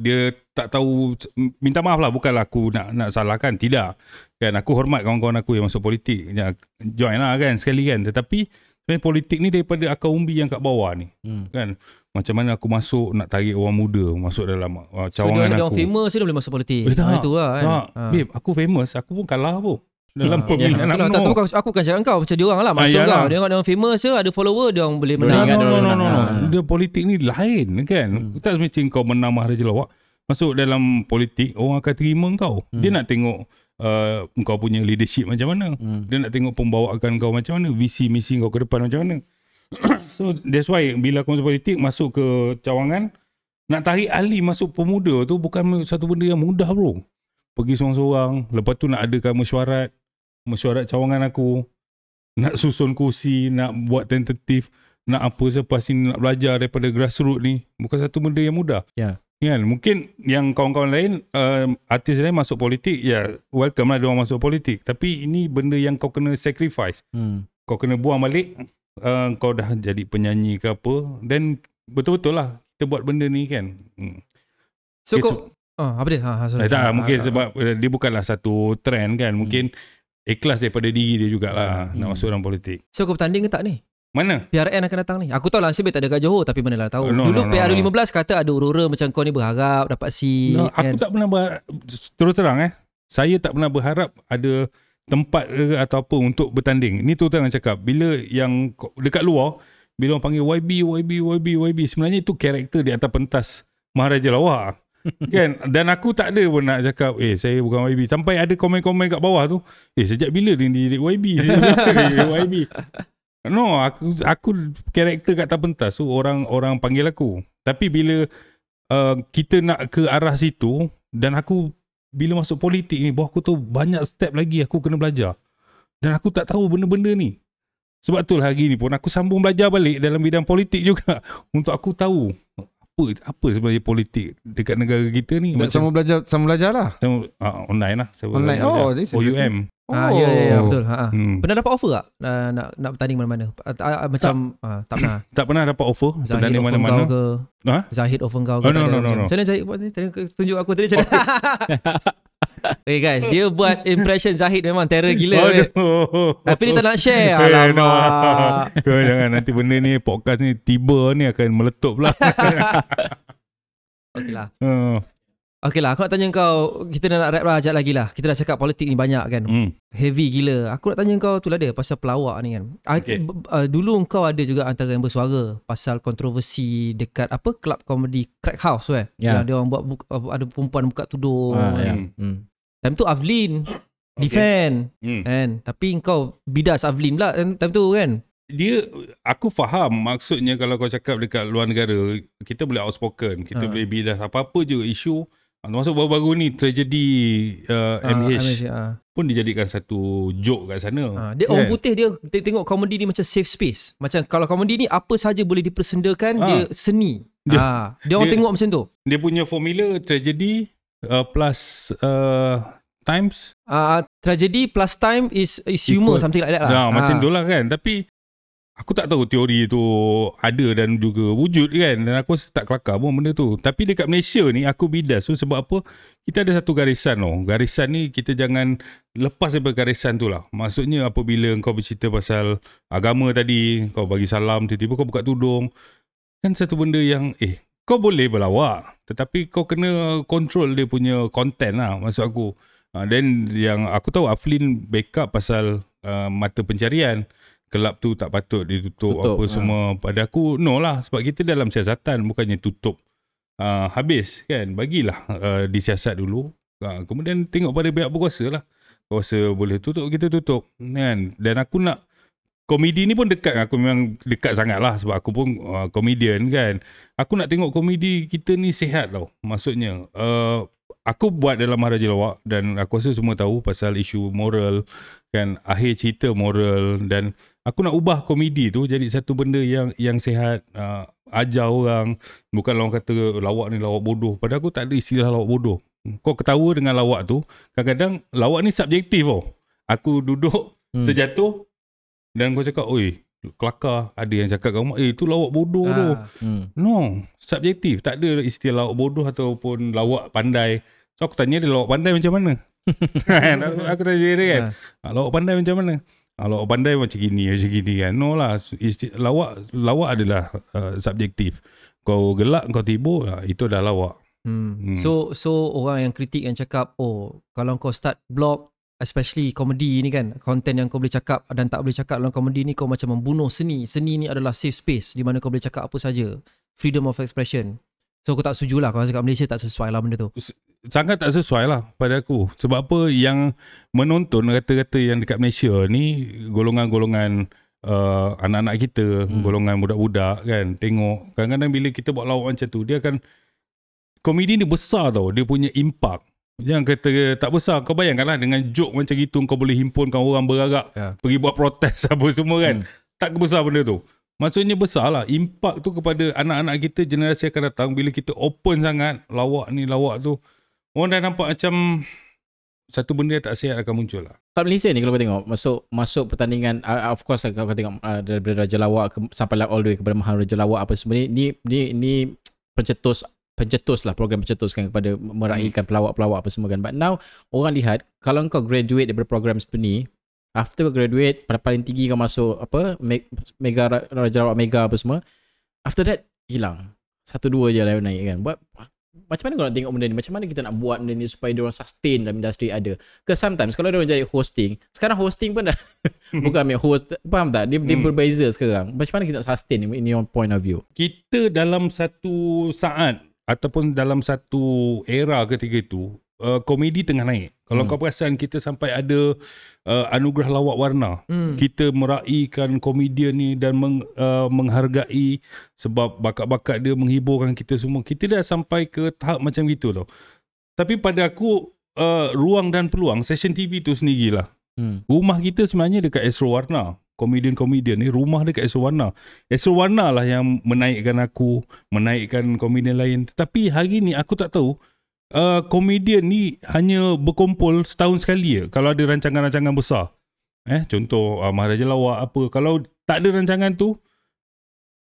dia tak tahu minta maaf lah bukanlah aku nak nak salahkan tidak kan aku hormat kawan-kawan aku yang masuk politik ya, join lah kan sekali kan tetapi sebenarnya politik ni daripada akar umbi yang kat bawah ni Hmm. kan macam mana aku masuk nak tarik orang muda masuk dalam uh, So cawangan dia, dia aku orang famous dia boleh masuk politik. Eh, tak. Ah, itu lah kan. tak Ah. babe aku famous aku pun kalah pun dalam Ah, pemilihan Itulah, tak, UMNO. tak, aku, aku bukan cakap kau macam dia orang lah Ah, masuk yalah. kau. Dia orang dia orang famous je ada follower dia orang boleh menang. no, dia no, no, no, no. Ah. Dia politik ni lain kan. Hmm. Tak semestinya kau menang Maharaja Lawak. Masuk dalam politik, orang akan terima kau. Hmm. Dia nak tengok uh, kau punya leadership macam mana. Hmm. Dia nak tengok pembawaan kau macam mana. Visi misi kau ke depan macam mana. so that's why bila aku masuk politik, masuk ke cawangan, nak tarik ahli masuk pemuda tu bukan satu benda yang mudah bro. Pergi seorang-seorang, lepas tu nak adakan mesyuarat, mesyuarat cawangan aku, nak susun kursi, nak buat tentatif, nak apa selepas ni nak belajar daripada grassroots ni, bukan satu benda yang mudah. Ya. Kan, mungkin yang kawan-kawan lain, uh, artis lain masuk politik, ya welcome lah dia orang masuk politik. Tapi ini benda yang kau kena sacrifice. Hmm. Kau kena buang balik, uh, kau dah jadi penyanyi ke apa, dan betul-betul lah kita buat benda ni kan. Hmm. So Okay, kau ah, apa dia? Ha, ha, sorry. Eh, tak, Ah, mungkin ah, sebab uh, dia bukanlah satu trend kan. Mungkin ikhlas daripada diri dia jugalah Hmm. nak masuk dalam politik. So kau bertanding ke tak ni? Mana? PRN akan datang ni. Aku tahu lah Nasib tak ada kat Johor tapi mana lah tahu. No, Dulu no, no, PRU15 kata ada aurora macam kau ni berharap dapat si No, aku tak pernah ber, terus terang eh. Saya tak pernah berharap ada tempat ke atau apa untuk bertanding. Ni tu terang cakap. Bila yang dekat luar, bila orang panggil YB, YB, YB, YB, sebenarnya itu karakter di atas pentas Maharaja Lawak. Kan? Dan aku tak ada pun nak cakap, eh saya bukan YB. Sampai ada komen-komen kat bawah tu, eh sejak bila dia jadi YB? Jadi YB? No, aku aku karakter kat atas pentas tu orang orang panggil aku. Tapi bila uh, kita nak ke arah situ dan aku bila masuk politik ni bawah aku tu banyak step lagi aku kena belajar. Dan aku tak tahu benda-benda ni. Sebab tu lah hari ni pun aku sambung belajar balik dalam bidang politik juga untuk aku tahu apa apa sebenarnya politik dekat negara kita ni Macam sama belajar sama belajar lah. sama, uh, online lah saya Online. belajar. Oh, this is OUM Ah, ya, ya, ya, betul. Ha, ha. hmm. Pernah dapat offer tak uh, nak nak bertanding mana-mana? Uh, uh, macam ah, tak pernah. tak pernah dapat offer Zahid bertanding offer mana-mana ke? Ha? Zahid offer kau ke? Oh, Tak no, no, no, macam, no. Macam mana Zahid buat ni? Tadi tunjuk aku tadi macam mana? Okay guys, dia buat impression Zahid memang terror gila. Aduh. Tapi dia tak nak share. Eh, no. Alamak. Kau jangan nanti benda ni podcast ni tiba ni akan meletup pula. Okay lah. Hmm. Okay lah, aku nak tanya kau, kita dah nak wrap lah sekejap lagi lah. Kita dah cakap politik ni banyak kan. Hmm. Heavy gila. Aku nak tanya kau tu lah dia, pasal pelawak ni kan. Okay. Okay. Uh, dulu kau ada juga antara yang bersuara pasal kontroversi dekat apa, club comedy Crack House eh. Ya. Yang dia orang buat, buka, ada perempuan buka tudung. Ah, ya. Hmm. Time tu Avlin defend Hmm. kan. Tapi kau bidas Avlin pula time tu kan. Dia aku faham maksudnya kalau kau cakap dekat luar negara kita boleh outspoken, kita Ha. boleh bidas apa-apa je isu Termasuk baru-baru ni tragedi uh, Ah, MH ah. pun dijadikan satu joke kat sana. Ah, dia Kan? orang putih dia, dia tengok komedi ni macam safe space. Macam kalau komedi ni apa saja boleh dipersendakan, Ah. dia seni. Dia- ah, dia orang dia- tengok macam tu. Dia punya formula tragedy uh, plus uh, times Ah, tragedy plus time is is humor Equal. something like that lah. Nah, Ah. macam tu lah kan. Tapi aku tak tahu teori tu ada dan juga wujud kan dan aku tak kelakar pun benda tu tapi dekat Malaysia ni aku bidas tu sebab apa kita ada satu garisan tau garisan ni kita jangan lepas daripada garisan tu lah maksudnya apabila kau bercerita pasal agama tadi kau bagi salam tiba-tiba kau buka tudung kan satu benda yang eh kau boleh berlawak tetapi kau kena control dia punya content lah maksud aku. Uh, then yang aku tahu Aflin backup pasal uh, mata pencarian. Kelab tu tak patut ditutup Tutup, apa ha. semua. Pada aku no lah sebab kita dalam siasatan bukannya tutup. Uh, habis kan bagilah uh, disiasat dulu. Uh, kemudian tengok pada pihak berkuasa lah. Kuasa boleh tutup kita tutup kan. Dan aku nak komedi ni pun dekat. Aku memang dekat sangat lah sebab aku pun uh, komedian kan. Aku nak tengok komedi kita ni sihat tau maksudnya. Uh, aku buat dalam Maharaja Lawak dan aku rasa semua tahu pasal isu moral kan akhir cerita moral. Dan aku nak ubah komedi tu jadi satu benda yang yang sihat uh, ajar orang. Bukan orang kata lawak ni lawak bodoh. Pada aku tak ada istilah lawak bodoh. Kau ketawa dengan lawak tu kadang-kadang lawak ni subjektif tau. Aku duduk Hmm. terjatuh dan kau cakap oi kelakar ada yang cakap kau eh tu lawak bodoh tu Ah. Hmm. No, subjektif. Tak ada istilah lawak bodoh ataupun lawak pandai. So aku tanya dia lawak pandai macam mana? Kan? aku, aku tanya dia kan. Ah. Lawak pandai macam mana? Lawak pandai macam gini, macam gini kan. No lah. Isti- lawak lawak adalah uh, subjektif. Kau gelak, kau tidur, ah, itu dah lawak. Hmm. Hmm. So so orang yang kritik yang cakap oh kalau kau start blog especially komedi ni kan content yang kau boleh cakap dan tak boleh cakap dalam komedi ni kau macam membunuh seni. Seni ni adalah safe space di mana kau boleh cakap apa saja. Freedom of expression. So aku tak setuju lah kalau cakap Malaysia tak sesuai lah benda tu. Sangat tak sesuai lah pada aku. Sebab apa yang menonton kata-kata yang dekat Malaysia ni golongan-golongan uh, anak-anak kita, hmm. golongan budak-budak kan. Tengok kadang-kadang bila kita buat lawak macam tu dia akan komedi ni besar tau dia punya impact. Yang kata tak besar kau bayangkanlah dengan joke macam gitu kau boleh himpunkan orang berarak Ya. pergi buat protes apa semua kan. Hmm. Tak besar benda tu. Maksudnya besar lah Impact tu kepada anak-anak kita Generasi akan datang Bila kita open sangat Lawak ni lawak tu Orang dah nampak macam Satu benda yang tak sihat akan muncul lah Kat Malaysia ni kalau kau tengok masuk masuk pertandingan uh, of course kalau kau tengok uh, daripada Raja Lawak ke, sampai lah all the way kepada Mahal Raja Lawak apa semua ni ni ni, ni pencetus pencetus lah program pencetus kan kepada meraihkan pelawak-pelawak apa semua kan but now orang lihat kalau kau graduate daripada program seperti ni after kau graduate pada paling tinggi kau masuk apa me- mega Ra- Raja Lawak mega apa semua after that hilang satu dua je lah naik kan buat macam mana kau nak tengok benda ni macam mana kita nak buat benda ni supaya dia orang sustain dalam industri ada Because sometimes kalau dia orang jadi hosting, sekarang hosting pun dah bukan ambil host, faham tak? Dia, dia Hmm. berbeza sekarang. Macam mana kita nak sustain in in your point of view? Kita dalam satu saat Ataupun dalam satu era ketika itu uh, Komedi tengah naik Kalau Hmm. kau perasan kita sampai ada uh, Anugerah lawak warna Hmm. kita meraihkan komedian ni dan meng, uh, menghargai sebab bakat-bakat dia menghiburkan kita semua. Kita dah sampai ke tahap macam gitu tau. Tapi pada aku uh, ruang dan peluang session TV tu sendirilah. Hmm. Rumah kita sebenarnya dekat Astro Warna. Komedian-komedian ni rumah dekat Astro Warna. Warna lah yang menaikkan aku, menaikkan komedian lain. Tetapi hari ni aku tak tahu uh, komedian ni hanya berkumpul setahun sekali je kalau ada rancangan-rancangan besar. Eh contoh uh, Maharaja Lawak apa kalau tak ada rancangan tu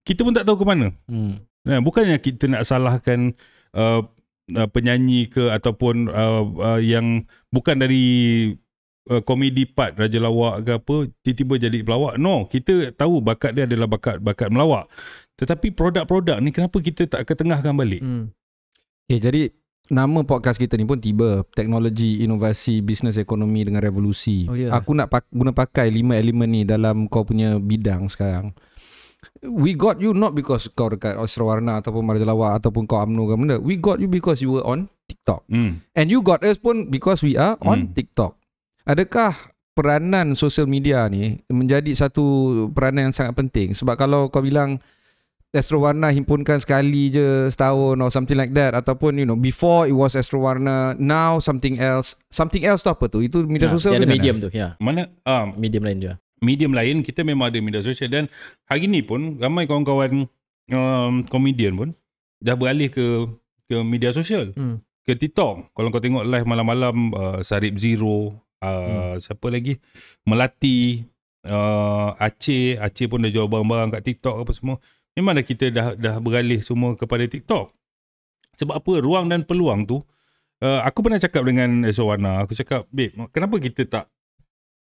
kita pun tak tahu ke mana. Hmm. Nah, bukannya kita nak salahkan uh, uh, penyanyi ke ataupun uh, uh, yang bukan dari uh, komedi part Raja Lawak ke apa tiba-tiba jadi pelawak. No, kita tahu bakat dia adalah bakat bakat melawak. Tetapi produk-produk ni kenapa kita tak ketengahkan balik? Hmm. Okay, jadi nama podcast kita ni pun tiba teknologi, inovasi, bisnes ekonomi dengan revolusi. Oh, ya. Aku nak pak- guna pakai lima elemen ni dalam kau punya bidang sekarang. We got you not because kau dekat Astro Warna ataupun Maraja Lawak ataupun kau UMNO ke benda. We got you because you were on TikTok. Hmm. And you got us pun because we are on Hmm. TikTok. Adakah peranan social media ni menjadi satu peranan yang sangat penting? Sebab kalau kau bilang Astro Warna himpunkan sekali je setahun or something like that ataupun you know before it was Astro Warna now something else something else tu apa tu itu media Ya, sosial dia ada tu medium tu, ya. Mana ah Medium lain dia. medium lain kita memang ada media sosial dan hari ni pun ramai kawan-kawan um, komedian pun dah beralih ke ke media sosial Hmm. ke TikTok kalau kau tengok live malam-malam uh, Sarip Zero uh, Hmm. siapa lagi Melati uh, Aceh, Aceh pun dah jual barang-barang kat TikTok apa semua. Memang dah kita dah dah beralih semua kepada TikTok. Sebab apa? Ruang dan peluang tu uh, aku pernah cakap dengan Eswana, aku cakap, "Babe, kenapa kita tak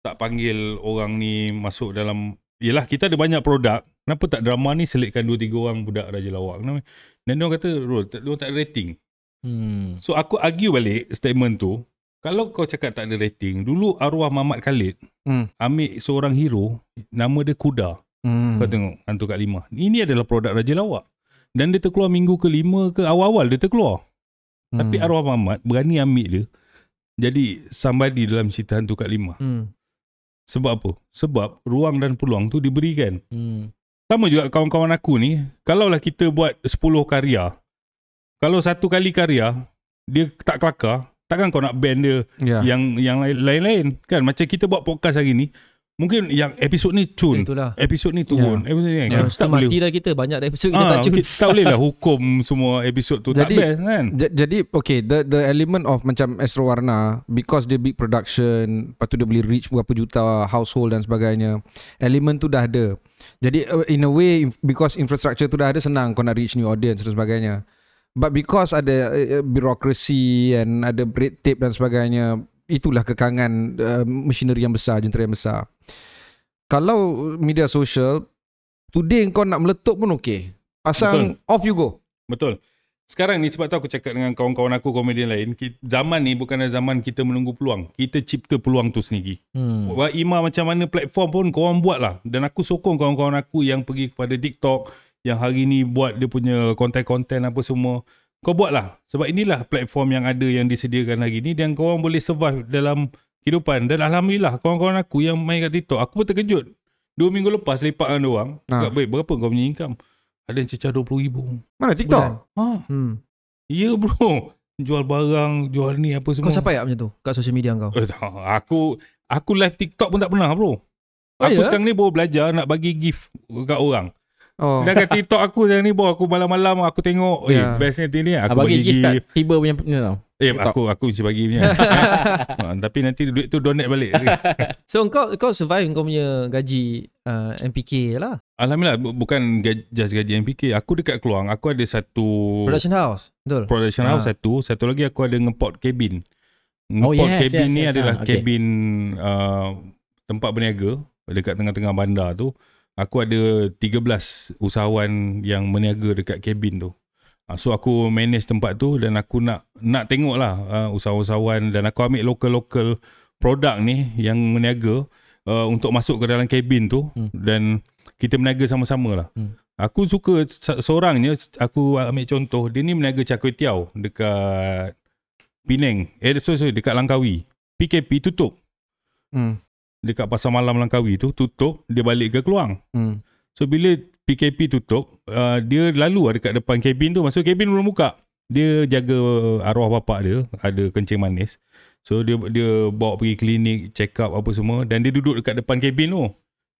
tak panggil orang ni masuk dalam Yelah kita ada banyak produk Kenapa tak drama ni selitkan 2-3 orang budak Raja Lawak Kenapa? Dan dia kata Rul, dia tak ada rating Hmm. So aku argue balik statement tu Kalau kau cakap tak ada rating Dulu arwah Mamat Khalid Hmm. Ambil seorang hero Nama dia Kuda Hmm. Kau tengok Hantu kat lima Ini adalah produk Raja Lawak Dan dia terkeluar minggu ke lima ke Awal-awal dia terkeluar Hmm. Tapi arwah Mamat Berani ambil dia Jadi somebody dalam cerita Hantu kat lima Hmm. Sebab apa? Sebab ruang dan peluang tu diberikan Hmm. Sama juga kawan-kawan aku ni Kalaulah kita buat 10 karya Kalau satu kali karya Dia tak kelakar Takkan kau nak ban dia Ya. yang yang lain- lain-lain kan macam kita buat podcast hari ni mungkin yang episod ni cun Itulah. episod ni turun episod ni kan Ya. kita tak boleh mati dah kita. Banyak dah episod kita ah, tak cun. kita tak boleh lah hukum semua episod tu tak Jadi- best kan Ja- Jadi okay the the element of macam Astro Warna because dia big production lepas tu dia boleh reach berapa juta household dan sebagainya element tu dah ada jadi uh, in a way because infrastructure tu dah ada senang kau nak reach new audience dan sebagainya but because ada uh, bureaucracy and ada red tape dan sebagainya itulah kekangan uh, machinery yang besar jentera yang besar. Kalau media sosial today kau nak meletup pun okay pasang off you go. Betul. Sekarang ni sebab tu aku cakap dengan kawan-kawan aku komedian lain zaman ni bukanlah zaman kita menunggu peluang. Kita cipta peluang tu sendiri. Hmm. Buat Ima macam mana platform pun korang buat lah Dan aku sokong kawan-kawan aku yang pergi kepada TikTok Yang hari ni buat dia punya konten-konten apa semua Kau buat lah Sebab inilah platform yang ada yang disediakan hari ni Dan korang boleh survive dalam kehidupan Dan Alhamdulillah kawan-kawan aku yang main kat TikTok Aku pun terkejut Dua minggu lepas lepak dengan orang Ha. Baik berapa kau punya income Ada yang cecah RM20,000 mana TikTok Ha, Hmm. ya bro Jual barang, jual ni apa semua Kau sampai tak macam tu kat social media kau? Eh, tak. aku aku live TikTok pun tak pernah bro. Oh, aku ya? sekarang ni baru belajar nak bagi gift kat orang. Oh Dan kat TikTok aku sekarang ni bro aku malam-malam aku tengok eh Ya. bestnya ni aku Abang bagi, bagi gift kat tiba punya ni tau. Eh TikTok. aku aku mesti bagi punya. ha, tapi nanti duit tu donate balik. So kau kau survive kau punya gaji uh, MPK lah. Alhamdulillah bu- bukan gaj, just gaji MPK. Aku dekat Keluang aku ada satu Production house. Betul. production house Ha. satu, satu lagi aku ada ngeport cabin. Oh, Ngeport yes, cabin yes, ni yes, adalah ah, okay. cabin uh, tempat berniaga dekat tengah-tengah bandar tu. Aku ada 13 usahawan yang berniaga dekat cabin tu. Uh, so aku manage tempat tu dan aku nak nak tengok lah uh, usahawan-usahawan dan aku ambil local-local produk ni yang berniaga uh, untuk masuk ke dalam cabin tu Hmm. dan kita berniaga sama-sama lah. Hmm. Aku suka se- seorangnya aku ambil contoh dia ni berniaga char kway teow dekat Penang. Eh sorry, sorry dekat Langkawi. PKP tutup. hmm. Dekat pasar malam Langkawi tu tutup, dia balik ke Keluang. Hmm. So bila PKP tutup, uh, dia lalu lah dekat depan kabin tu. Masuk kabin belum buka. Dia jaga arwah bapak dia, ada kencing manis. So dia dia bawa pergi klinik, check up apa semua dan dia duduk dekat depan kabin tu.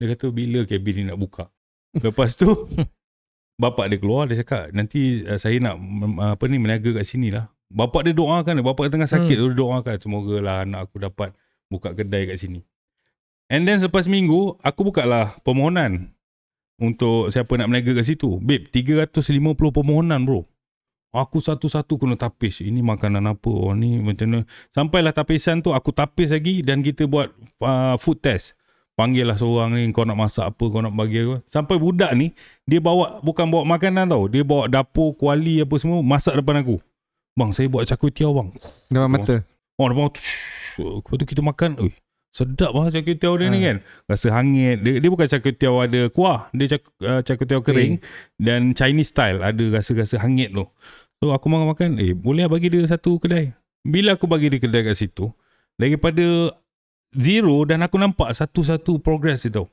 Dia kata bila kabin ni nak buka. Lepas tu bapak dia keluar dia cakap nanti uh, saya nak mm, apa ni meniaga kat sini lah. Bapak dia doakan bapak dia tengah sakit tu dia doakan semoga lah anak aku dapat buka kedai kat sini. And then selepas minggu aku buka lah permohonan untuk siapa nak meniaga kat situ. Babe, 350 permohonan bro. Aku satu-satu kena tapis. Ini makanan apa? Oh ni macam mana? Sampailah tapisan tu aku tapis lagi dan kita buat uh, food test. Panggil lah seorang ni kau nak masak apa, kau nak bagi apa. Sampai budak ni dia bawa bukan bawa makanan tau. Dia bawa dapur, kuali apa semua masak depan aku. Bang, saya buat cakwe tiaw bang. Dalam mata Oh, depan tu. Lepas tu kita makan. Ui, sedap lah cakwe tiaw dia ni Ha. kan. Rasa hangit. Dia, dia bukan cakwe tiaw ada kuah. Dia cak, uh, cakwe tiaw kering. Dan Chinese style. Ada rasa-rasa hangit tu. So aku makan-makan. Eh boleh lah bagi dia satu kedai. Bila aku bagi dia kedai kat situ. Daripada zero dan aku nampak satu-satu progress dia tau.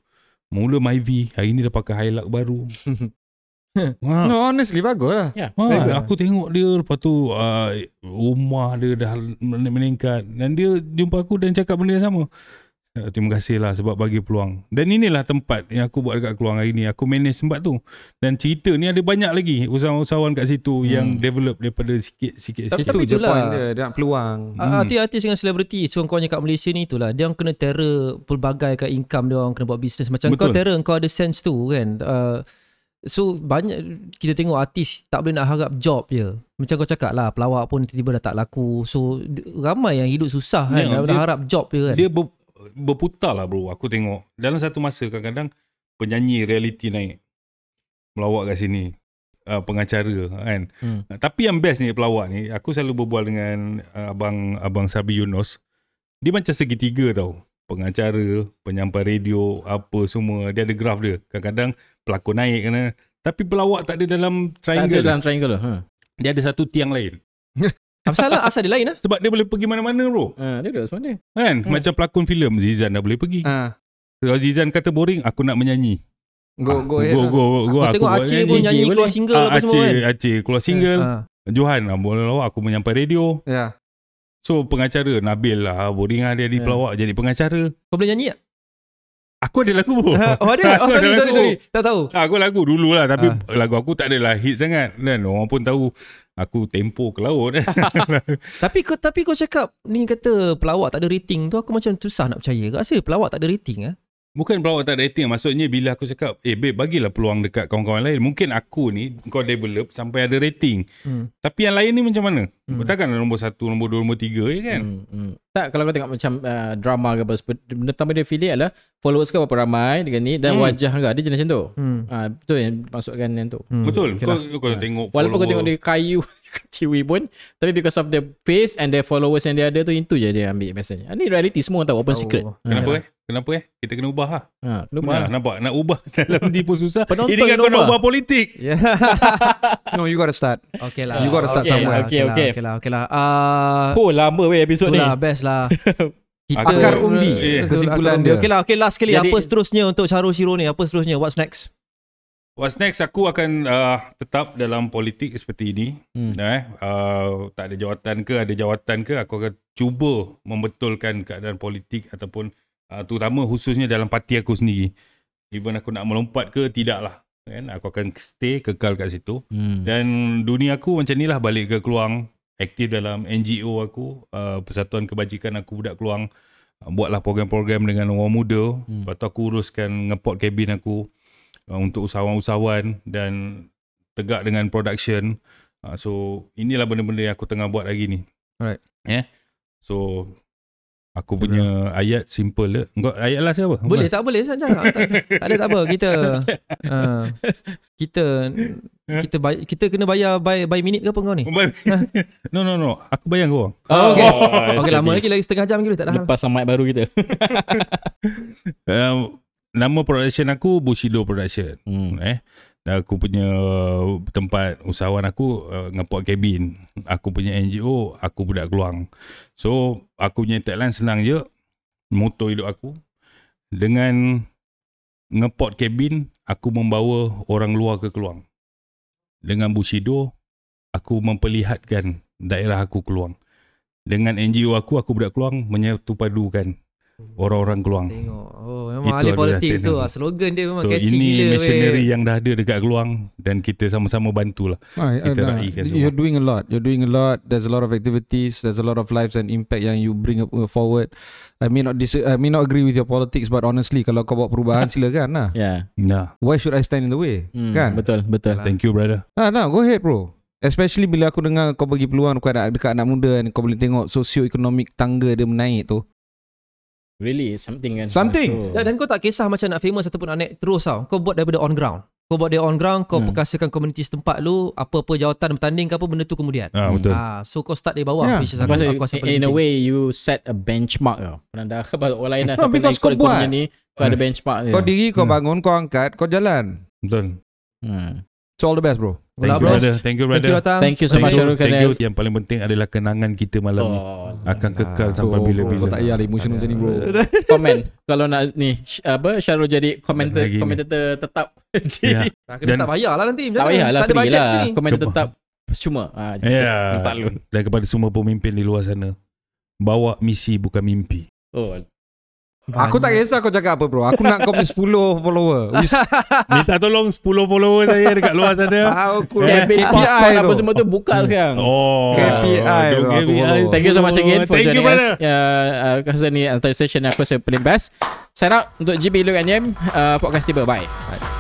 Mula Myvi. Hari ni dah pakai highlight baru. ha, No honestly bagus lah Ya. very good. Ha, aku tengok dia lepas tu uh, rumah dia dah men- meningkat dan dia jumpa aku dan cakap benda yang sama. Uh, terima kasih lah sebab bagi peluang. Dan inilah tempat yang aku buat dekat Keluang hari ni. Aku manage tempat tu. Dan cerita ni ada banyak lagi usahawan-usahawan kat situ Hmm. yang develop daripada sikit-sikit. Tapi- sikit. tapi Itu je point dia. Dia nak peluang. Hmm. Artis-artis dengan selebriti Sekurang-kurangnya kat Malaysia ni itulah Dia orang kena terror Pelbagai kat income dia orang Kena buat bisnes Macam Betul. kau terror Kau ada sense tu kan uh, So banyak Kita tengok artis Tak boleh nak harap job je Macam kau cakap lah Pelawak pun tiba-tiba dah tak laku So ramai yang hidup susah kan Dah, dia- harap job je kan Dia ber, berputar lah bro. Aku tengok. Dalam satu masa kadang-kadang penyanyi reality naik. Melawak kat sini. Uh, pengacara kan. Hmm. Uh, tapi yang best ni pelawak ni. Aku selalu berbual dengan uh, abang abang Sabi Yunus. Dia macam segitiga tau. Pengacara, penyampai radio, apa semua. Dia ada graf dia. Kadang-kadang pelakon naik kena. Tapi pelawak tak ada dalam Tak ada triangle. dalam triangle. Ha. Dia ada satu tiang lain. Apa salah asal dia lain lah Sebab dia boleh pergi mana-mana bro. Ha, dia duduk sebenarnya. Kan? Hmm. Macam pelakon filem Zizan dah boleh pergi. Ah, Kalau Zizan kata boring, aku nak menyanyi. go go ahead. go, lah. go, go, Aku tengok buat Aceh pun nyanyi keluar single Ah, apa semua Aceh, kan Aceh keluar single. Ah. Johan lah, boleh lawak aku menyampai radio. Ya. So pengacara Nabil lah, boring lah dia di Ya. pelawak jadi pengacara. Kau boleh nyanyi tak? Aku ada lagu. Oh ada? Oh sorry sorry sorry Tak tahu Aku lagu dulu lah tapi lagu aku tak adalah hit sangat dan orang pun tahu aku tempo ke laut. Tapi kau tapi kau cakap ni kata pelawak tak ada rating tu aku macam susah nak percaya. Rasa pelawak tak ada rating ah. Bukan pelawak tak ada rating Maksudnya bila aku cakap Eh babe bagilah peluang dekat kawan-kawan lain Mungkin aku ni Kau develop Sampai ada rating Hmm. Tapi yang lain ni macam mana Hmm. Takkan nombor satu Nombor dua Nombor tiga je kan Hmm, hmm. Tak kalau kau tengok macam uh, drama ke apa benda pertama dia affiliate adalah followers kau berapa ramai dengan ni dan Hmm. wajah kau dia jenis macam tu. Hmm. Ah betul yang masukkan yang tu. Hmm. Betul Okay Kau, lah. kau tengok Walaupun kau follower. tengok dia kayu ciwi pun tapi because of the face and the followers yang dia ada tu itu je dia ambil biasanya. Ah, ni reality semua tahu open Tahu. secret. Kenapa Ya. eh Kenapa eh Kita kena ubah lah Ha, kena ubah. nampak nak ubah dalam ni pun susah. Penonton Ini kan kena kau nak ubah. politik. Yeah. No, you gotta start. okay lah. You gotta start Okay, somewhere. okay, okay. Okay lah, okay lah. Ah, Oh lama weh episod ni. itulah best lah. Kita Akar umbi. Betul, kesimpulan akar umbi. dia. Okay lah, okay last sekali. Jadi- apa seterusnya untuk Syarul Shiro ni? Apa seterusnya? What's next? What's next aku akan uh, tetap dalam politik seperti ini. Hmm. Eh, uh, tak ada jawatan ke ada jawatan ke aku akan cuba membetulkan keadaan politik ataupun uh, terutama khususnya dalam parti aku sendiri. Even aku nak melompat ke tidaklah. Kan? Aku akan stay kekal kat situ. Hmm. Dan dunia aku macam ni lah balik ke Keluang. Aktif dalam NGO aku. Uh, Persatuan Kebajikan Aku Budak Keluang. Uh, buatlah program-program dengan orang muda. Hmm. Hmm. Lepas tu aku uruskan ngepot kabin aku. Uh, untuk usahawan-usahawan. Dan tegak dengan production. Uh, so inilah benda-benda yang aku tengah buat hari ni. Alright. Yeah. So aku punya ayat simple je. Engkau ayat lah siapa? Boleh tak boleh saja. tak, tak, ada tak apa. Kita uh, kita kita bay- kita kena bayar by by minute ke apa kau ni? no no no. Aku bayang kau. Oh, okay. Okey lama lagi lagi setengah jam lagi tak dah. Lepas sama baru kita. Uh, nama production aku Bushido Production. Hmm. eh? Dan aku punya tempat usahawan aku uh, ngepot kabin aku punya NGO aku budak keluang so aku punya tagline senang je. Moto hidup aku. Dengan ngepot kabin aku membawa orang luar ke keluang dengan Bushido aku memperlihatkan daerah aku keluang dengan NGO aku aku budak keluang menyatu padukan orang-orang keluang Tengok. Oh memang Itu ahli politik tu. statement. ah. Slogan dia memang So catchy ini gila. missionary weh. yang dah ada dekat Keluang dan kita sama-sama bantulah. Ah, Kita raikan semua. you're doing a lot. You're doing a lot. There's a lot of activities. There's a lot of lives and impact yang you bring up uh, forward. I may not dis- I may not agree with your politics, but honestly, kalau kau buat perubahan silakan lah. Ya. Nah, Why should I stand in the way? Hmm, Kan? Betul, betul. thank you brother. Ah, nah, go ahead bro. Especially bila aku dengar kau bagi peluang kau ada dekat anak muda dan kau boleh tengok socio-economic tangga dia menaik tu. Really something kan. Something. So, Dan, dan kau tak kisah macam nak famous ataupun nak naik terus tau. Kau buat daripada on ground. Kau buat dia on ground, kau Hmm. hmm. perkasakan komuniti setempat lu, apa-apa jawatan bertanding ke apa benda tu kemudian. Ah Hmm. betul. Ah, so kau start dari bawah Yeah. which is aku, Because aku rasa in, in a way you set a benchmark tau. Pernah dah orang lain dah No, sampai because kau ikut buat. punya ni kau ada benchmark dia. Kau diri, kau Hmm. bangun, kau angkat, kau jalan. Betul. Hmm. So all the best bro. Thank you brother. Thank you Thank brother. you Ratang. Thank you so much Thank you. Syarul Thank you. Yang paling penting adalah kenangan kita malam ni Oh, akan kekal sampai bila-bila. Kau tak payah lah emotion macam ni bro. komen kalau nak ni apa Syarul jadi ni. komentator tetap Ya. Tak kena Dan- tak payah lah nanti. tak payah lah free lah Keba- tetap cuma ah Ya. Dan kepada semua pemimpin di luar sana, bawa misi bukan mimpi. oh Aku tak kisah kau cakap apa bro. Aku nak kau punya 10 follower. Minta tolong 10 follower saya dekat luar sana. Aku Yeah, KPI KPI apa tu. semua tu buka sekarang. Oh. KPI ada tu aku follow. Thank you so much again for Thank you, joining us. brother. Uh, Kasa ni antara session yang aku rasa paling best. Sign out untuk GB Look and Yem. Uh, podcast tiba. Bye.